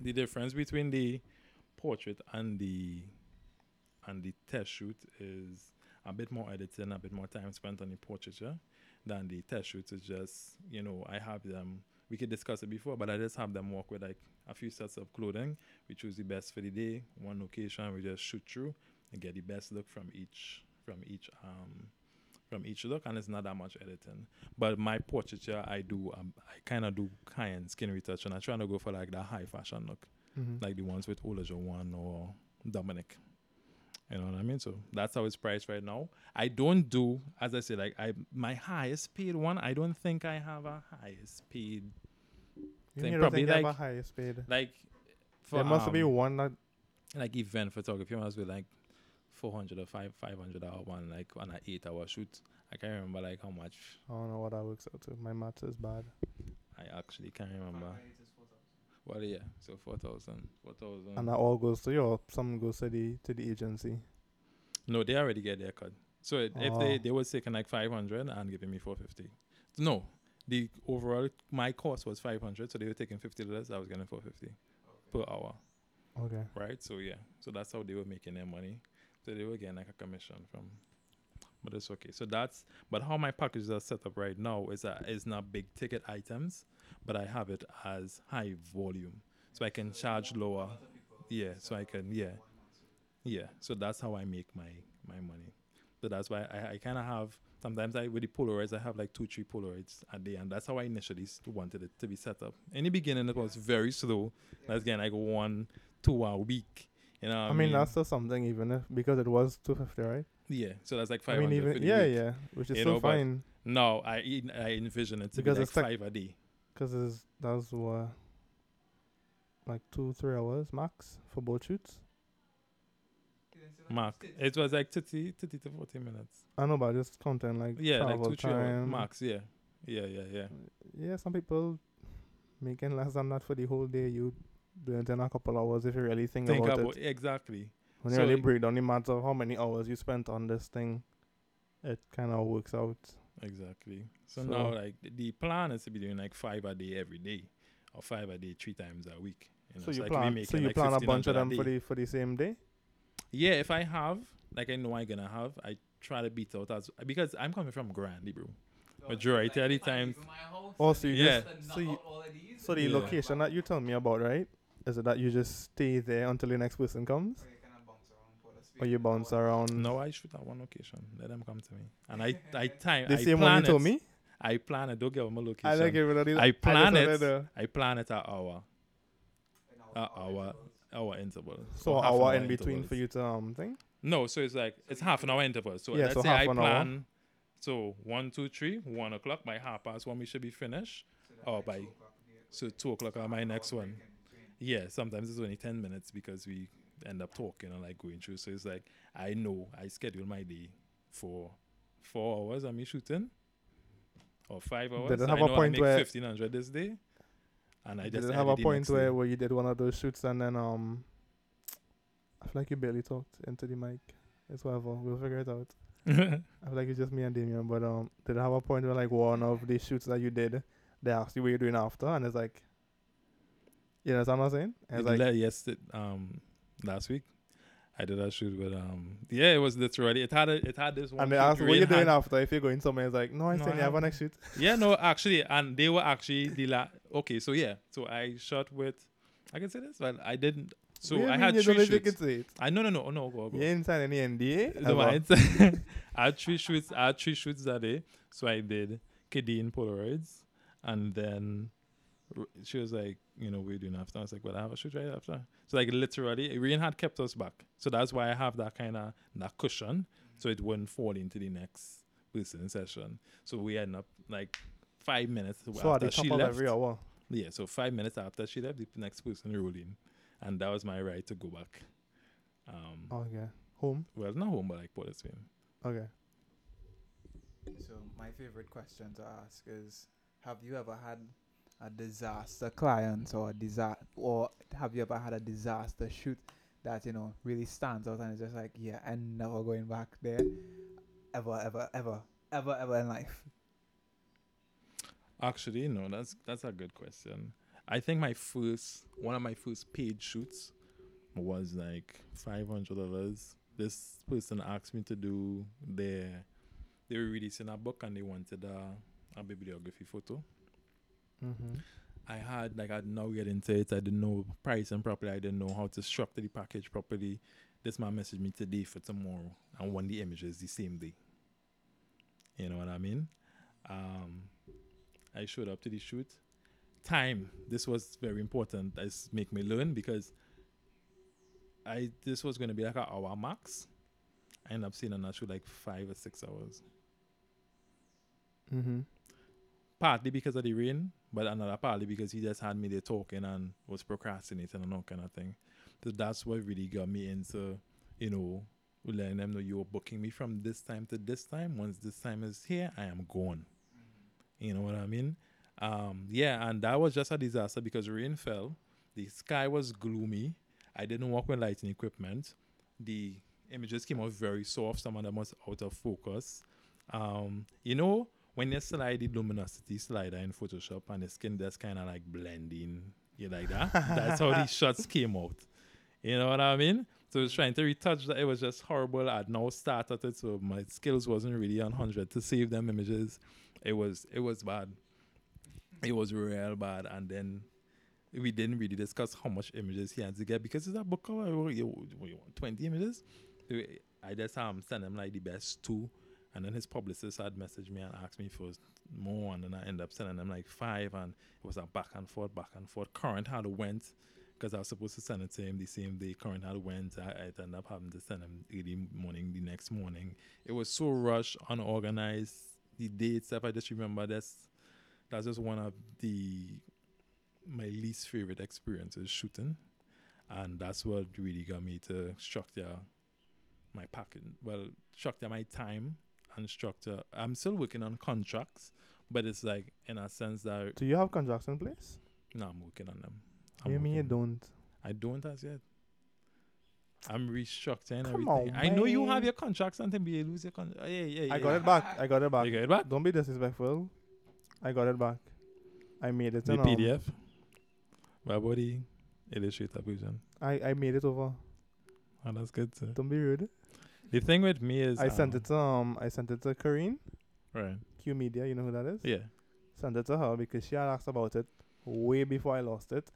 The difference between the portrait and the and the test shoot is a bit more editing, a bit more time spent on the portraiture than the test shoot. Is just you know I have them. We could discuss it before, but I just have them walk with like a few sets of clothing. We choose the best for the day, one location. We just shoot through and get the best look from each from each um from each look, and it's not that much editing. But my portraiture, I do um, I kind of do high end skin retouch, and I try to go for like that high fashion look Mhm. like the ones with Olaja One or Dominic. You know what I mean? So that's how it's priced right now. I don't do, as I say, like I my highest paid one. I don't think I have a highest paid You thing, probably think you have a highest paid? like. There must be um, one that like event photography must be like four hundred or five five hundred hour one, like on an eight hour shoot. I can't remember like how much. I don't know what that works out to. My maths is bad. I actually can't remember. Well, yeah, so 4,000. 4,000. And that all goes to you or some goes to the to the agency. No, they already get their cut. So it, if they Oh. they was taking like five hundred and giving me four fifty. No, the overall my cost was five hundred, so they were taking fifty dollars. I was getting four fifty per hour, Okay. right? So yeah, so that's how they were making their money. So they like a commission from, but it's okay. So that's but how my packages are set up right now is that it's not big ticket items, but I have it as high volume, so I can charge lower. Yeah, so I can yeah, yeah. So that's how I make my my money. So that's why I, I kind of have sometimes I with the Polaroids I have like two three Polaroids a day, and that's how I initially wanted it to be set up. In the beginning, it was very slow. That's again like one two a week. You know, what I mean, that's still something, even if because it was two fifty, right? yeah. So that's like I mean, even yeah, yeah, which is You still know, fine No, I I envision it to Because be like it's like- five a day. because it's that's what like two three hours max for both shoots. Mark, it was like 30, 30 to forty minutes. I know, but just content like Yeah, like two three hours max. Yeah, yeah, yeah, yeah. Yeah, some people making less than that for the whole day. You doing it a couple hours if you really think, Think about, about it. exactly. When you so really it- break down the matter of how many hours you spent on this thing, it kind of works out. Exactly. So, So- now, like the- the plan is to be doing like five a day every day, or five a day three times a week. You know, so you I could be plan, so you like, plan a bunch of them for the for the same day. Yeah, if I have, like I know I'm gonna have, I try to beat out as because I'm coming from Grandy, bro. Majority of the time- Oh, so you Yeah. just so you, so the Yeah. location that you tell me about, right? Is it that you just stay there until the next person comes, or you bounce around? No, I shoot at one location. Let them come to me, and I I time the I same one plan you told it. me. I plan it. Don't give them a location. I like everybody. I plan just it. wanted I plan it at hour, at hour, hour interval. So or an hour in between intervals. for you to um thing. No, so it's like it's half an hour interval. So Yeah, let's so say half I an hour. plan. So one, two, three, one o'clock. By half past one, we should be finished. Or by so two o'clock on my next one. Yeah, sometimes it's only ten minutes because we end up talking and like going through. So it's like I know I schedule my day for four hours. I'm shooting, or five hours. Did it I have a know I point make fifteen hundred this day, and I Did just it have a point where, day. where you did one of those shoots and then um I feel like you barely talked into the mic. It's whatever. We'll figure it out. I feel like it's just me and Damian, but um did it have a point where like one of the shoots that you did they asked you what you're doing after and it's like you know what I'm saying? And like le- yes, it, um, last week I did a shoot with um, yeah, it was literally it had a, it had this one. and they asked what you doing had- after if you're going somewhere it's like, No, I No, still I have a next shoot. Yeah, no, actually, and they were actually the la- okay. So yeah, so I shot with, I can say this, but I didn't. So What I mean had three shoots. can say it? I no no no no go go. You ain't signed any NDA. No. I, I had three shoots. I had three shoots that day. So I did Kadeen Polaroids, and then she was like, you know, we're doing after. I was like, well, I have a shoot right after. So like literally, Rain had kept us back. So that's why I have that kind of that cushion, so it wouldn't fall into the next listening session. So we end up like five minutes so at after the top she of left. every hour. Yeah, so five minutes after she left, the next person rolled in, and that was my right to go back. Um, Okay. Home. well, not home, but like Portisville. Okay. So my favorite question to ask is: Have you ever had a disaster client or a disaster, or have you ever had a disaster shoot that you know really stands out and it's just like, yeah, I'm never going back there, ever, ever, ever, ever, ever in life. Actually, no, that's that's a good question. I think my first one of my first paid shoots was like five hundred dollars. This person asked me to do their they were releasing a book and they wanted a, a bibliography photo. Mm-hmm. I had like I'd now get into it. I didn't know pricing properly. I didn't know how to structure the package properly. This man messaged me today for tomorrow and want the images the same day. You know what I mean? Um, I showed up to the shoot. Time. This was very important. This make me learn because I this was gonna be like an hour max. I ended up seeing that shoot like five or six hours. Mm-hmm. Partly because of the rain, but another partly because he just had me there talking and was procrastinating and all kind of thing. So that's what really got me into, you know, letting them know you're booking me from this time to this time. Once this time is here, I am gone. You know what I mean? Um, yeah, and that was just a disaster because rain fell. The sky was gloomy. I didn't work with lighting equipment. The images came out very soft. Some of them was out of focus. Um, you know, when you slide the luminosity slider in Photoshop and the skin just kind of like blending, you like that. That's how these shots came out. You know what I mean? So I was trying to retouch that. It was just horrible. I'd now started it, so my skills wasn't really on hundred to save them images. It was it was bad. It was real bad, and then we didn't really discuss how much images he had to get because it's a book cover. you, you want, 20 images. I just um sent him like the best two, and then his publicist had messaged me and asked me for more, and then I ended up sending him like five, and it was a back and forth, back and forth. Current had went because I was supposed to send it to him the same day. Current had went. I, I ended up having to send him early morning the next morning. It was so rushed, unorganized. The date stuff, I just remember that's that's just one of the my least favorite experiences shooting, and that's what really got me to structure my packing. Well, structure my time and structure. I'm still working on contracts, but it's like in a sense that Do you have contracts in place? no, I'm working on them. I'm you mean you don't? I don't as yet. I'm restructuring Come everything. on, I know you have your contracts until you lose your contract. Yeah, yeah, yeah. I got it back. I got it back. You got it back? Don't be disrespectful. I got it back. I made it. The um, PDF. My Adobe Illustrator version? I, I made it over. Oh, that's good too. Don't be rude. The thing with me is I sent um, it to um I sent it to Kareen, Right. Q Media, you know who that is? Yeah. Sent it to her because she had asked about it way before I lost it.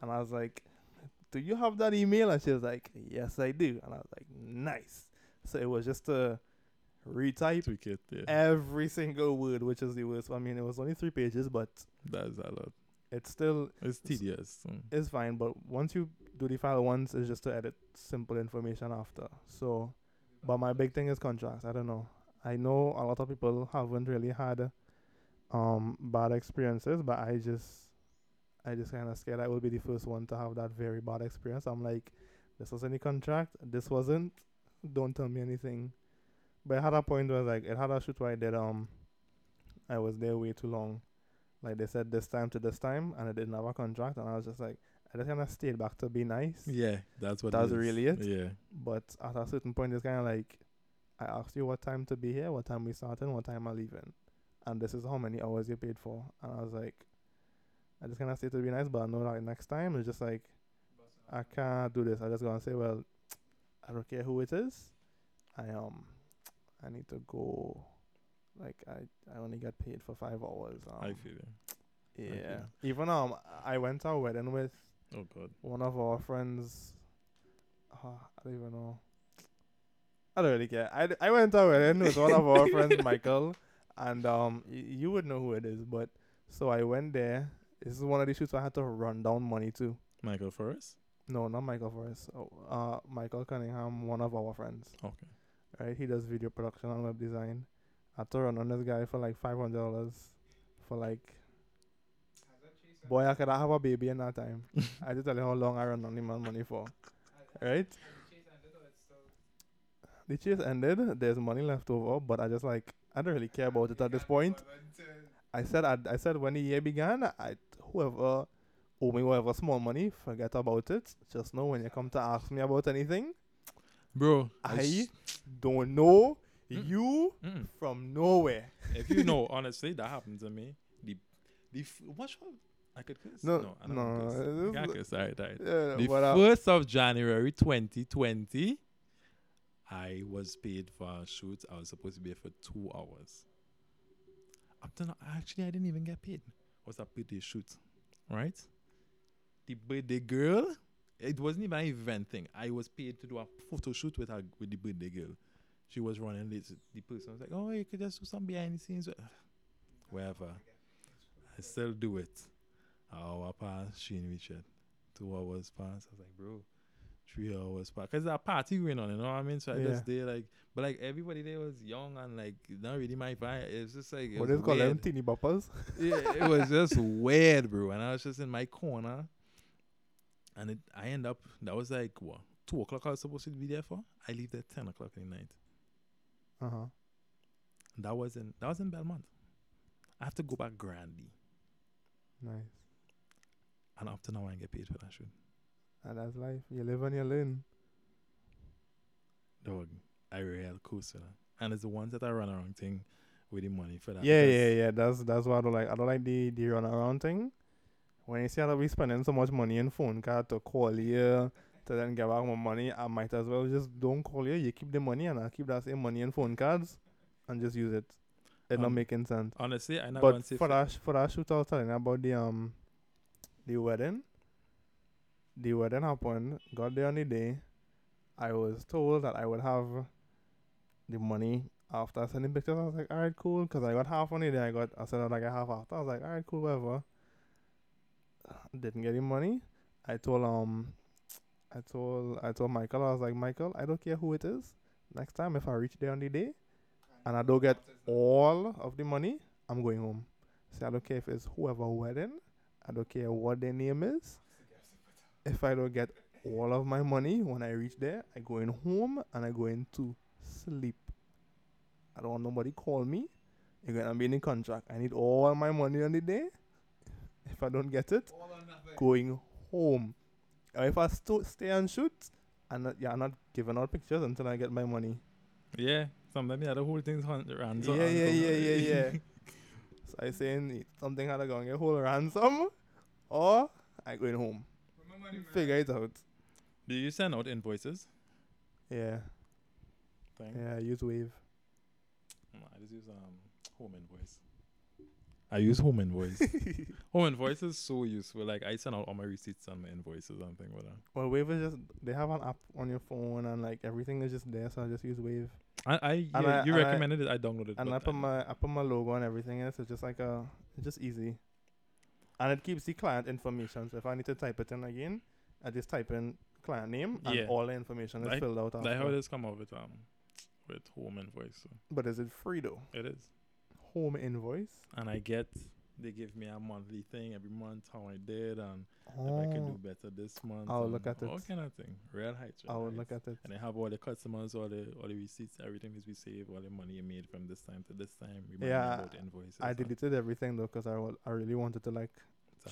And I was like, Do you have that email? And she was like, Yes I do. And I was like, Nice. So it was just to retype Tweak it. Yeah. every single word, which is the worst. I mean it was only three pages, but That's a lot. it's still It's tedious. mm. it's fine, but once you do the file once, it's just to edit simple information after. So, but my big thing is contracts. I don't know. I know a lot of people haven't really had um bad experiences, but I just I just kind of scared I will be the first one to have that very bad experience. I'm like, this was any contract. This wasn't. Don't tell me anything. But I had a point where like it had a shoot where I did um I was there way too long. Like they said this time to this time and I didn't have a contract and I was just like I just kinda stayed back to be nice. Yeah, that's what. That's it is. really it? Yeah. But at a certain point it's kinda like I asked you what time to be here, what time we starting, what time I leaving. And this is how many hours you paid for. And I was like I just kinda stayed to be nice, but I know like next time it's just like I can't do this. I just gonna say, Well, I don't care who it is. I um I need to go like I, I only got paid for five hours. Um, I feel it. yeah. Even um I went to a wedding with Oh God. one of our friends. Uh, I don't even know. I don't really care. I, I went a wedding with one of our friends, Michael, and um y- you would know who it is. But so I went there. This is one of the shoots I had to run down money to. Michael Forrest. No, not Michael Forrest. Oh, uh, Michael Cunningham, one of our friends. Okay. Right, he does video production and web design. I had to run on this guy for like five hundred dollars, for like. Boy, I could have a baby in that time. I just tell you how long I run on money for. Right? The chase ended. There's money left over, but I just like I don't really care about it at this point. I said I, I said when the year began, I whoever owe me whatever small money, forget about it. Just know when you come to ask me about anything, Bro, I don't know Mm. you Mm. from nowhere. if you know, honestly, that happened to me. The, the f- what show? I could curse. No, I don't no, uh, this I can't is- curse. Alright, alright. Yeah, The first of January 2020, I was paid for a shoot. I was supposed to be there for two hours. Up to now, actually, I didn't even get paid. Was a birthday shoot, right? The birthday girl, it wasn't even an event thing. I was paid to do a photo shoot with her with the birthday girl. She was running late. The person was like, "Oh, you could just do some behind the scenes." whatever." I still do it. An hour passed, she didn't reach yet. Two hours passed. I was like, bro, three hours passed. Cause there's a party going on, you know what I mean? So I Yeah. just did like, but like everybody there was young and like not really my vibe. It's just like it what was is called them teeny boppers? yeah, it was just weird, bro. And I was just in my corner, and it, I end up. That was like what two o'clock. I was supposed to be there for. I leave there ten o'clock in the night. Uh huh. That was in that was in Belmont. I have to go back grandly, Nice. And up to now I ain't get paid for that shit. And that's life. You live and you learn. Dog, I real know. And it's the ones that I run around thing with the money for that. Yeah, yeah, yeah. That's that's what I don't like. I don't like the the run around thing. When you see that we spending so much money in phone card to call you to then get back more money, I might as well just don't call you. You keep the money and I keep that same money in phone cards and just use it. It not Um, making sense. Honestly, I never But want to for that for that shoot I was telling about the um the wedding. The wedding happened. Got there on the day. I was told that I would have the money after sending pictures. I was like, all right, cool, because I got half on the day. I got I said like a half after. I was like, all right, cool, whatever. Didn't get the money. I told um, I told I told Michael. I was like, Michael, I don't care who it is. Next time, if I reach there on the day, and I don't get all of the money, I'm going home. So I don't care if it's whoever wedding. I don't care what their name is. If I don't get all of my money when I reach there, I go in home and I go into sleep. I don't want nobody call me. You're gonna be in the contract. I need all my money on the day. If I don't get it, going home. Or if I sto- stay and shoot, and not, yeah, I'm not giving out pictures until I get my money. Yeah, sometimes yeah, the whole thing's on ransom. yeah, yeah, yeah, yeah, yeah. so I saying something had to go and get whole ransom, or I going home. Figure it out. Do you send out invoices? Yeah, Thing? yeah. I use Wave. No, I just use um home invoice. I use home invoice. home invoice is so useful. Like I send out all my receipts and my invoices and thing with that. well, Wave is just they have an app on your phone and like everything is just there, so I just use Wave. I, I, yeah, I- you and I- recommended it. I downloaded it. And I put my I put my logo and everything in it, so it's just like a it's just easy. And it keeps the client information. So if I need to type it in again, I just type in client name and Yeah. all the information is Like- filled out. Like how after. this come up with um with home invoice. So But is it free though? it is. Home invoice. And I get they give me a monthly thing every month how I did and if I Oh, can do oh. better this month. I'll look at all it. kind of thing. Real heights. I real will look at it. And I have all the customers, all the all the receipts, everything is we save, all the money you made from this time to this time. Yeah, about invoices. I deleted everything though because I, I really wanted to like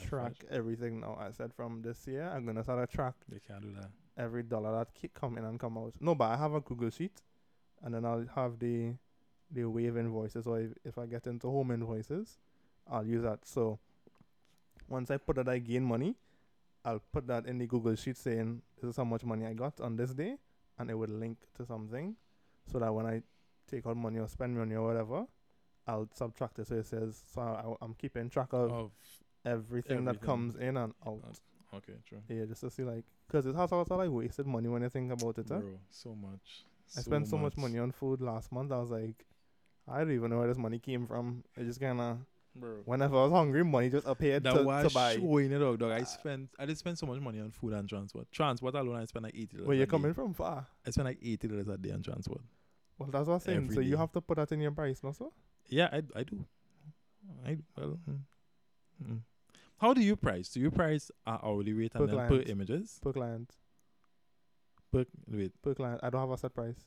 track right? everything now. I said from this year I'm gonna start to track They can't do that. every dollar that keep come in and come out. No, but I have a Google sheet, and then I'll have the the wave invoices. Or if, if I get into home invoices, I'll use that. So once I put that I gain money, I'll put that in the Google sheet saying this is how much money I got on this day, and it would link to something, so that when I take out money or spend money or whatever, I'll subtract it. So it says so I, I'm keeping track of Of everything, that comes in and out. okay, true. Yeah, just to see like, cause it's also also like wasted money when you think about it. Huh? So much. I spent so much money on food last month. I was like, I don't even know where this money came from. It just kind of Bro. whenever I was hungry, money just appeared That to, was to buy. showing it out, dog. I spent, I did spend so much money on food and transport. Transport alone, I spent like eighty. Where you coming from far? I spent like eighty dollars a day on transport. Well, that's what I'm saying. Every so you have to put that in your price, no sir? Yeah, I, I do. I well. mm, mm. How do you price? Do you price a hourly rate and Per then client. per images? Per client, Per wait, per client. I don't have a set price.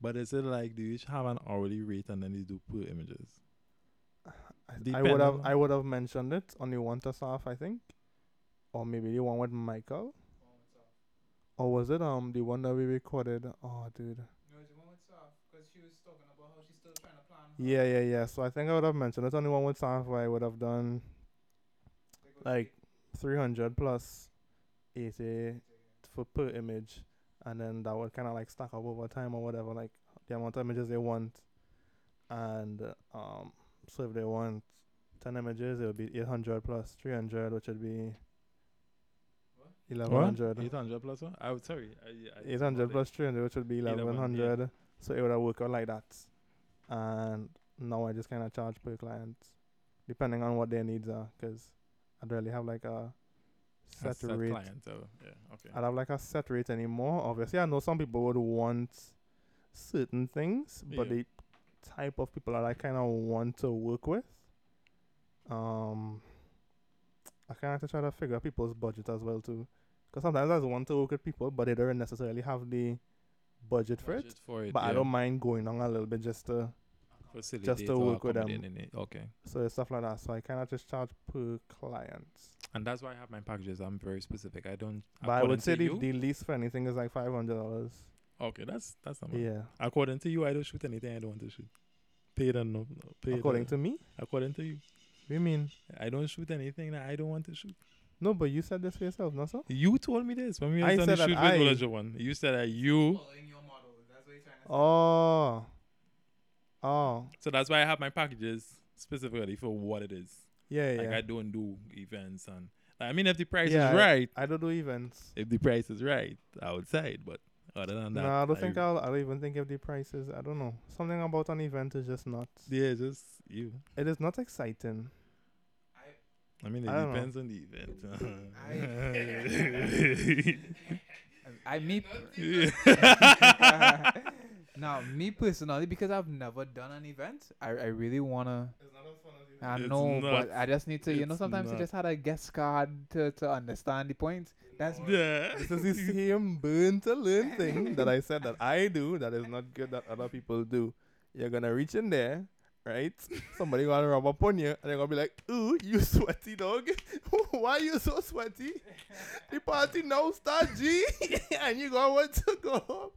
but is it like do you have an hourly rate and then you do per images? I, I would have I would have mentioned it on the one to staff, I think, or maybe the one with Michael. Or was it um the one that we recorded? Oh, dude. No, the one with Saf, because she was talking about how she's still trying to plan. Yeah, yeah, yeah. So I think I would have mentioned it's only one with staff where I would have done They go like 300 plus 80 for per image and then that would kind of like stack up over time or whatever like the amount of images they want and um so if they want 10 images it would be 800 plus 300 which would be 1100 Eight hundred plus one. I would sorry. I, I 800 plus 300 which would be 11, yeah. 1100 so it would work out like that and now i just kind of charge per client depending on what their needs are because i don't really have like a a set, rate clientele. Yeah. Okay. I don't have like a set rate anymore. Obviously, I know some people would want certain things, but Yeah. the type of people that I kind of want to work with, um, I kind of have to try to figure out people's budget as well too. Because sometimes I just want to work with people, but they don't necessarily have the budget for it. For it. But I don't mind going on a little bit just to Facilitate to work with them. Okay. so stuff like that. So I kind of just charge per client. And that's why I have my packages. I'm very specific. I don't. But I would say the, you- the least for anything is like five hundred dollars. Okay, that's that's not bad. Yeah. According to you, I don't shoot anything I don't want to shoot. Paid and no, no paid. According uh, to me, according to you, what you mean? I don't shoot anything that I don't want to shoot. No, but you said this for yourself, no, sir? You told me this when we I was on the said that shoot I- with Elijah one. You said that you. Following your model. That's what you're trying to say. Oh. Oh. So that's why I have my packages specifically for what it is. Yeah, Like yeah. I don't do events and I mean if the price Yeah, is right, I don't do events. if the price is right, outside. But other than that, No, I don't think I'll. I don't even think of the prices. I don't know. Something about an event is just not. Yeah, just you. It is not exciting. I mean, it I don't know. depends on the event. I me Yeah. now me personally because I've never done an event. I I really wanna. I know, not. but I just need to. You know, It's sometimes you just had a guest card to to understand the point. That's yeah. This is the same burn to learn thing that I said that I do that is not good that other people do. You're gonna reach in there, right? Somebody gonna rub up on you and they're gonna be like, Ooh, you sweaty dog. Why are you so sweaty? the party now start G and you gonna want to go home.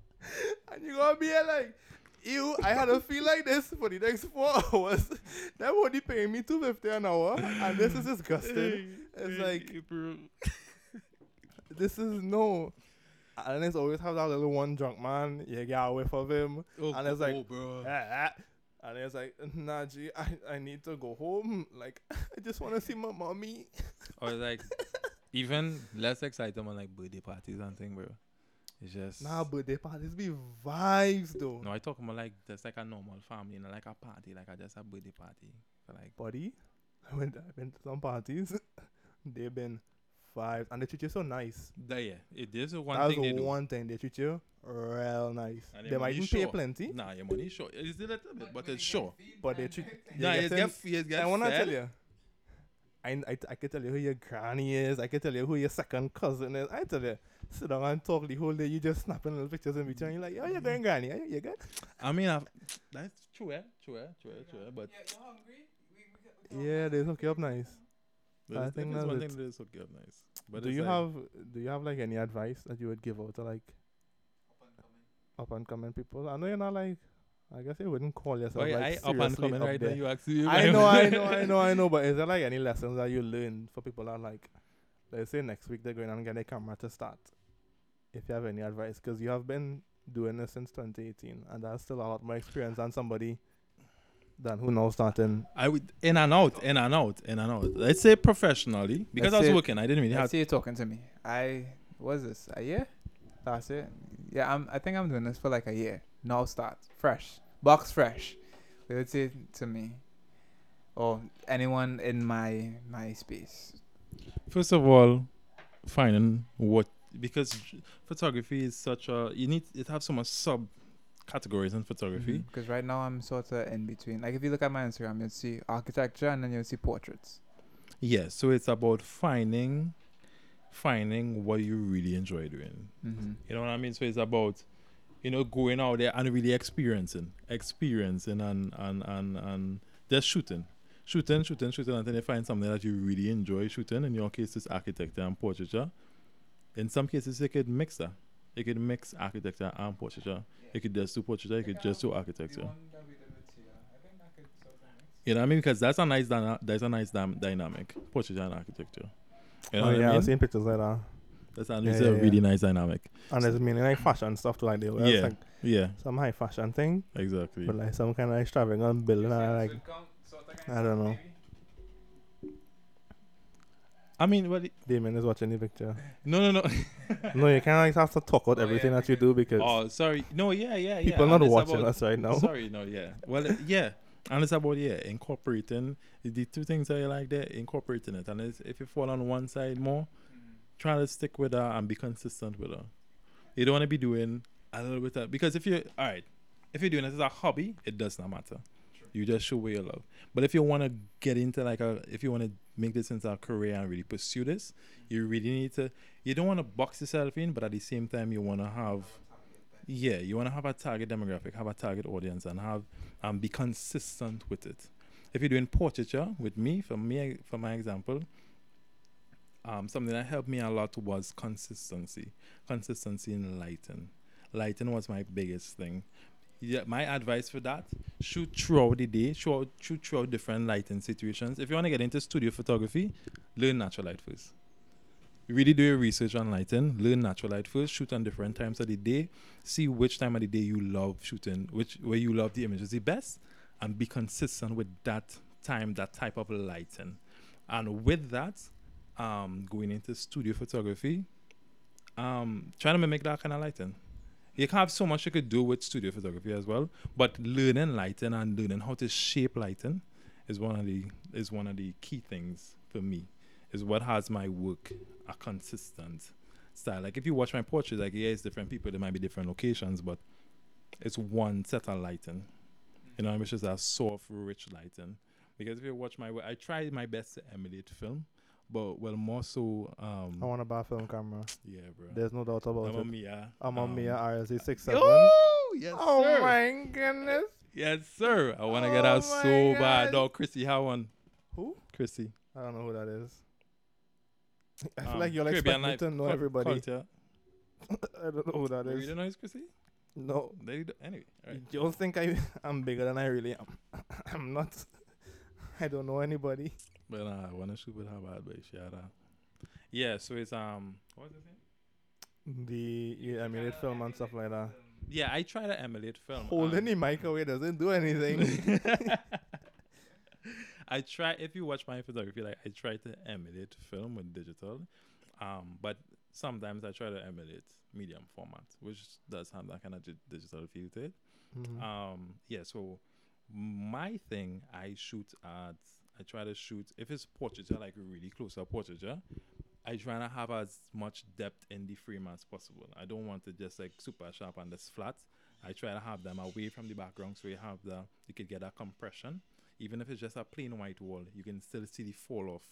And you gonna be like Ew, I had to feel like this for the next four hours. They're only paying me two fifty an hour, and this is disgusting. It's like bro. This is no. And it's always have that little one drunk man. You get away from him. Oh, and it's like, oh, bro. "Ah, ah." and it's like, nah, G, I, I need to go home. Like, I just want to see my mommy. or like even less exciting on like birthday parties and thing, bro. It's just Nah, birthday parties be vibes though. No, I talk about like just like a normal family, you know, like a party, like a just a birthday party. So like Buddy, I went, I've been to some parties. They've been vibes, and they treat you so nice. that, yeah, it is the one That's thing they do. one thing they treat you real nice. And They might money even pay plenty, Nah, your money short. It's a little bit, but it's sure. but they treat. Nah, it's get, it's get I want to fed. tell you. I, I, I can tell you who your granny is. I can tell you who your second cousin is. I tell you, sit down and talk the whole day. You just snapping little pictures in between. You're like, oh, you're going granny. Are you, you good? I mean, I've, that's true, eh? True, eh? True, eh? True, eh? But Yeah, they hook you up nice. But I think that's one it. thing that is okay, nice. But do you like- have do you have like any advice that you would give out to like up and coming people? I know you're not like. I guess you wouldn't call yourself Why like I up and coming up right there. now? You actually. I know, I know, I know, I know. But is there like any lessons that you learned for people that like, let's say next week they're going and get a camera to start? If you have any advice, because you have been doing this since 2018, and that's still a lot more experience than somebody than who now starting. I would in and out, in and out, in and out. Let's say professionally, because Let's I was say- working. I didn't really Let's have. see you talking to me. I what is this? A year? That's it. Yeah, I'm. I think I'm doing this for like a year. Now start fresh, box fresh. Would say to me, or anyone in my my space. First of all, finding what because photography is such a you need it have so much sub categories in photography. Because right now I'm sort of in between. Like if you look at my Instagram, you'll see architecture and then you'll see portraits. Yeah, so it's about finding finding what you really enjoy doing. Mm-hmm. You know what I mean? So it's about you know going out there and really experiencing, experiencing and and and and just shooting. Shooting, shooting, shooting and then you find something that you really enjoy shooting. In your case, it's architecture and portraiture. In some cases, you could mix that. You could mix architecture and portraiture. You could just do portraiture. You could just do architecture. You know what I mean? Because that's a nice, dyna- that's a nice dam- dynamic. Portraiture and architecture. You know oh what yeah, I mean? I've seen pictures like that, That's a, Yeah, it's yeah, a yeah. really nice dynamic. and it's mainly like fashion stuff too. Like they wear Yeah. like Yeah, some high fashion thing, exactly. but like some kind of extravagant building. And like I don't know. I mean, but it- Damian is watching the picture. no, no, no. no, you kind of like have to talk about Oh, everything yeah, that you do because oh, sorry. No, yeah, yeah, yeah. people and not watching about- us right now. Sorry, no, yeah. Well, yeah. And it's about, yeah, incorporating the two things that you like there, incorporating it. And it's, if you fall on one side more, try to stick with her and be consistent with her. You don't want to be doing a little bit of, because if you, all right, if you're doing it as a hobby, it does not matter. Sure. You just show where you love. But if you want to get into like a, if you want to make this into a career and really pursue this, you really need to, you don't want to box yourself in, but at the same time, you want to have, yeah, you want to have a target demographic, have a target audience, and have and be consistent with it. If you're doing portraiture with me, for me, for my example, um, something that helped me a lot was consistency. Consistency in lighting. Lighting was my biggest thing. Yeah, my advice for that: shoot throughout the day, shoot, shoot throughout different lighting situations. If you want to get into studio photography, learn natural light first. Really do your research on lighting. Learn natural light first. Shoot on different times of the day. See which time of the day you love shooting, which where you love the images the best, and be consistent with that time, that type of lighting. And with that, um, going into studio photography, um, trying to mimic that kind of lighting. You can have so much you could do with studio photography as well, but learning lighting and learning how to shape lighting is one of the is one of the key things for me. Is what has my work a consistent style. Like if you watch my portraits, like yeah, it's different people, there might be different locations, but it's one set of lighting. You know, which is a soft, rich lighting. Because if you watch my work, I try my best to emulate film, but well, more so, um, I want to buy a film camera. yeah, bro. There's no doubt about Mamma it. Mia. I'm on um, Mia RZ six seven. Oh, yes, Oh sir. my goodness. Yes, sir. I want to get Oh out so God. bad. Dog, Chrissy, how one? Who? Chrissy. I don't know who that is. I feel Um, like you're Caribbean expect me to know everybody. culture. I don't know who that is. You don't know it's Chrissy? No. They do- Anyway, right. You don't think I I'm bigger than I really am. I'm not. I don't know anybody. But uh, to shoot with her bad. Shout out. Yeah, so it's um, what was his name? The yeah, I mean it film and stuff like that. Yeah, I try to emulate film. Holding um, the mic away doesn't do anything. I try if you watch my photography, like I try to emulate film with digital, um, but sometimes I try to emulate medium format, which does have that kind of di- digital feel to it. Mhm. Um, yeah. So my thing, I shoot at. I try to shoot if it's portraiture, like really close up portraiture. I try to have as much depth in the frame as possible. I don't want it just like super sharp and just flat. I try to have them away from the background so you have the you could get a compression. Even if it's just a plain white wall, you can still see the fall off.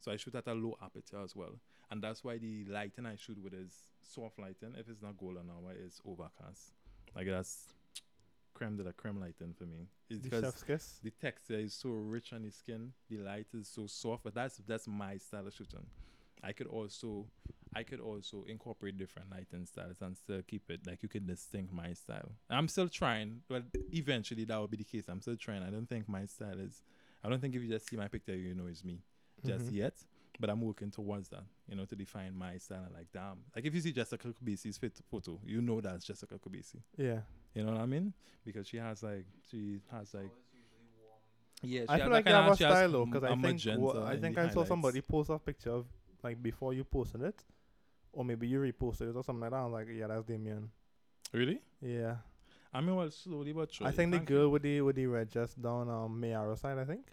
So I shoot at a low aperture as well. And that's why the lighting I shoot with is soft lighting. If it's not golden hour, it's overcast. Like that's creme de la creme lighting for me. It's the because chef's kiss. the texture is so rich on the skin, the light is so soft. But that's that's my style of shooting. I could also I could also incorporate different lighting styles and still keep it like you can distinct my style. I'm still trying, but eventually that will be the case. I'm still trying. I don't think my style is. I don't think if you just see my picture, you know it's me just Mhm. yet. But I'm working towards that, you know, to define my style. Like damn, like if you see Jessica Kubisi's fit photo, you know that's Jessica Kubisi. Yeah. You know what I mean? Because she has like she has like yeah. She I feel like you have a style though, because a I think magenta wha- I think I saw highlights. somebody post a picture of like before you posted it, or maybe you reposted it or something like that. I was like, yeah, that's Damian. Really? Yeah. I mean, well, slowly but surely. I think the girl with the with the red dress down um Mayaro side. I think.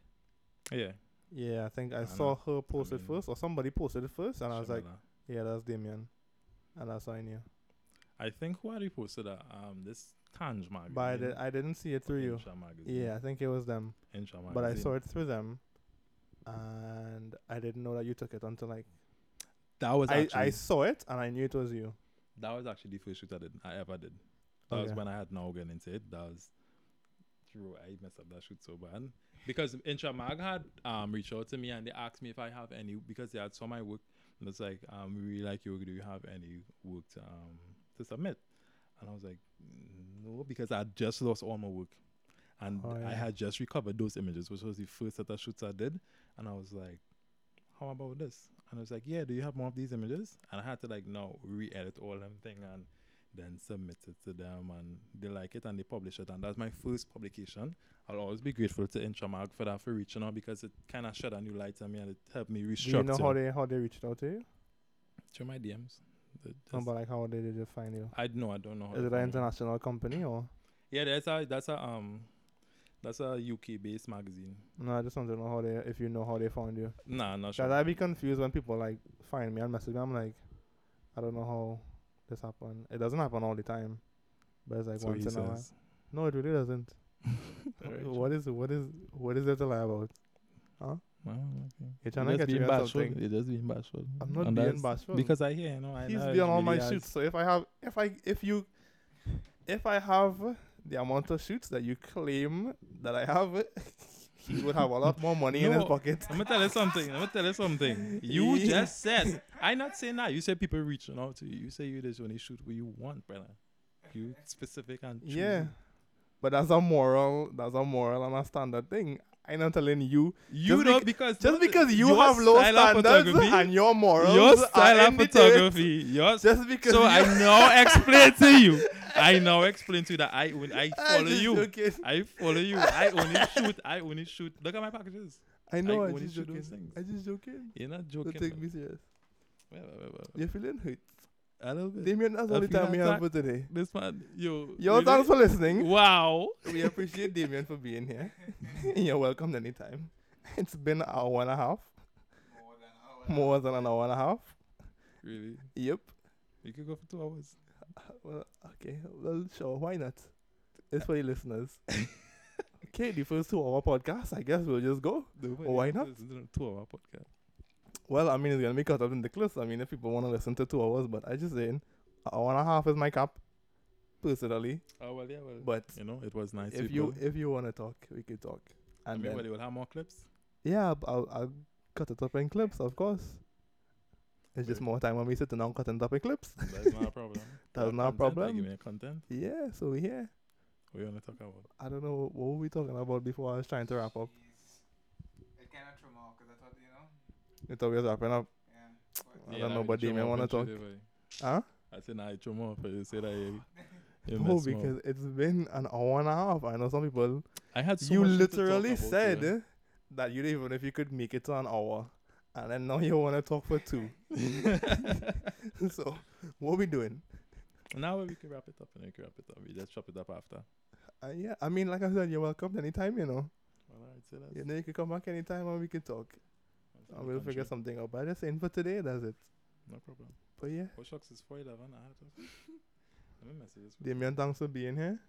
Yeah. Yeah, I think I, I saw know. her post it mean- first, or somebody posted it first, and I was like, Shamala. yeah, that's Damian, and that's how I knew. I think who had reposted that um this Tanj magazine. But I, did, I didn't see it through you. Magazine. Yeah, I think it was them, Incha magazine. but I saw it through them, and I didn't know that you took it until like That was I, actually I saw it and I knew it was you. that was actually the first shoot I did I ever did. That was when I had now getting into it. That was true. I messed up that shoot so bad because Intra Mag had um reached out to me and they asked me if I have any because they had saw my work and it's like um we really like you. Do you have any work to um to submit? And I was like mm, no because I had just lost all my work and Oh, I had just recovered those images, which was the first set of shoots I did. And I was like, how about this? And I was like, yeah, do you have more of these images? And I had to like now re-edit all them thing and then submit it to them and they like it and they publish it. And that's my first publication. I'll always be grateful to Intramag for that for reaching out because it kind of shed a new light on me and it helped me Do you know how they how they reached out to you? through my DMs. No, but like how did they find you? I know, I don't know. Is it an international company or? Yeah, that's a that's a um that's a UK based magazine. No, I just want to know how they if you know how they found you. Nah, not sure. Cause I be confused when people like find me and message me. I'm like, I don't know how this happened. It doesn't happen all the time, but it's like so once in a while. No, it really doesn't. What is what is what is there to lie about? Oh, okay. You're trying to get you something. It does being bashful. I'm not And being bashful. Because I hear, you know, I He's know been on all my shoots. So if I have, if I, if you, if I have the amount of shoots that you claim that I have, he would have a lot more money in his pocket. I'm gonna tell you something. I'm gonna tell you something. You Yeah. just said. I not saying that. You said people reaching out to you. You say you just only shoot what you want, brother. You specific and choosy. Yeah, but that's a moral. That's a moral and a standard thing. I'm not telling you You Just know bec- because just because you have low standards and your morals. your style of in the dirt. photography, your Just because so I now explain to you. I now explain to you that I when I follow you. joking. I follow you. I only shoot. I only shoot. Look at my packages. I know. I I, just joking. I just joking. You're not joking. Don't take me serious. Well, well, well, well. You're feeling hurt. A little bit. Damian, that's the feel time we have for today. This man, yo. Yo, really? thanks for listening. Wow. We appreciate Damian for being here. You're welcome anytime. It's been an hour and a half. More than an hour and a half. Really? Yep. You could go for two hours. Uh, well, okay. Well, sure. Why not? It's for the listeners. okay, the first two hour podcast. I guess we'll just go. Why not? the Two-hour podcast. Well, I mean, it's gonna be cut up in the clips. I mean, if people want to listen to two hours, but I just saying, an hour and a half is my cap, personally. Oh well, yeah, well. But you know, it was nice. if you if you want to talk, we could talk. I And mean, then, well, you will have more clips. yeah, I'll, I'll cut it up in clips, of course. It's just more time when we sit down cutting up in clips. That's not a problem. That's not a problem. Give me content. yeah, so we here. What you want to talk about? I don't know what were we talking about before I was trying to wrap up. It kind of threw me off because I thought, you know, We was up. yeah. I don't know, but Damian wanna talk. Huh? I said, nah, I chum off. You said I. You Oh, mess me because it's been an hour and a half. I know some people. I had so you much shit to talk literally said yeah. that you didn't even if you could make it to an hour, and then now you want to talk for two. so, what we doing? Now we can wrap it up and we can wrap it up. We just chop it up after. Uh, yeah, I mean, like I said, you're welcome anytime. You know, Well, alright, say that. you know, you can come back anytime and we can talk. And we'll figure something out. But just saying for today, that's it. No problem. But yeah, Oh shucks, it's four eleven. I had to. Let me message this. Damian, thanks for being here.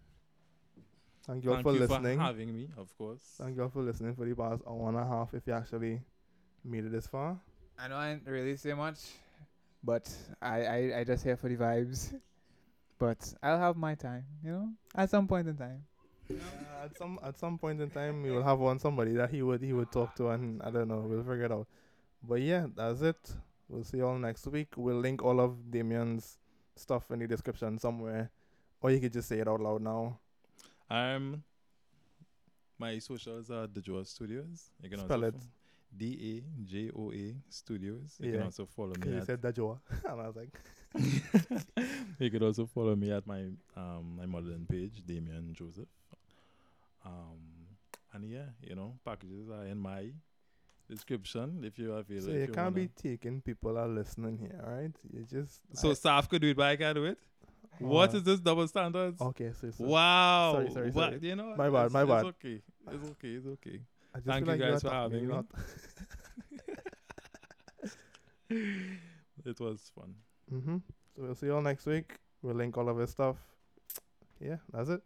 Thank you all Thank for you listening. for having me, of course. Thank you all for listening for the past hour and a half. If you actually made it this far, I know I didn't really say much, but I, I, I just here for the vibes. But I'll have my time, you know, at some point in time. Uh, at some at some point in time, we will have one somebody that he would he would talk to, and I don't know, we'll figure it out. But yeah, that's it. We'll see you all next week. We'll link all of Damian's stuff in the description somewhere, or you could just say it out loud now. Um, my socials are the Dajoa Studios. You can Spell also it. D A J O A Studios. You Yeah, can also follow me you said that Joa, and I was like, you could also follow me at my um my modeling page, Damian Joseph. Um and yeah, you know, packages are in my description if you are feeling so you can't be taking people are listening here, right? You just So I- staff could do it but I can't do it? What uh, is this double standards? Okay, so, so Wow. Sorry, sorry, What- sorry. You know, My bad, my it's okay. It's okay. It's okay. Thank you like guys for having me. It was fun. Mm-hmm. So we'll see you all next week. We'll link all of his stuff. Yeah, that's it.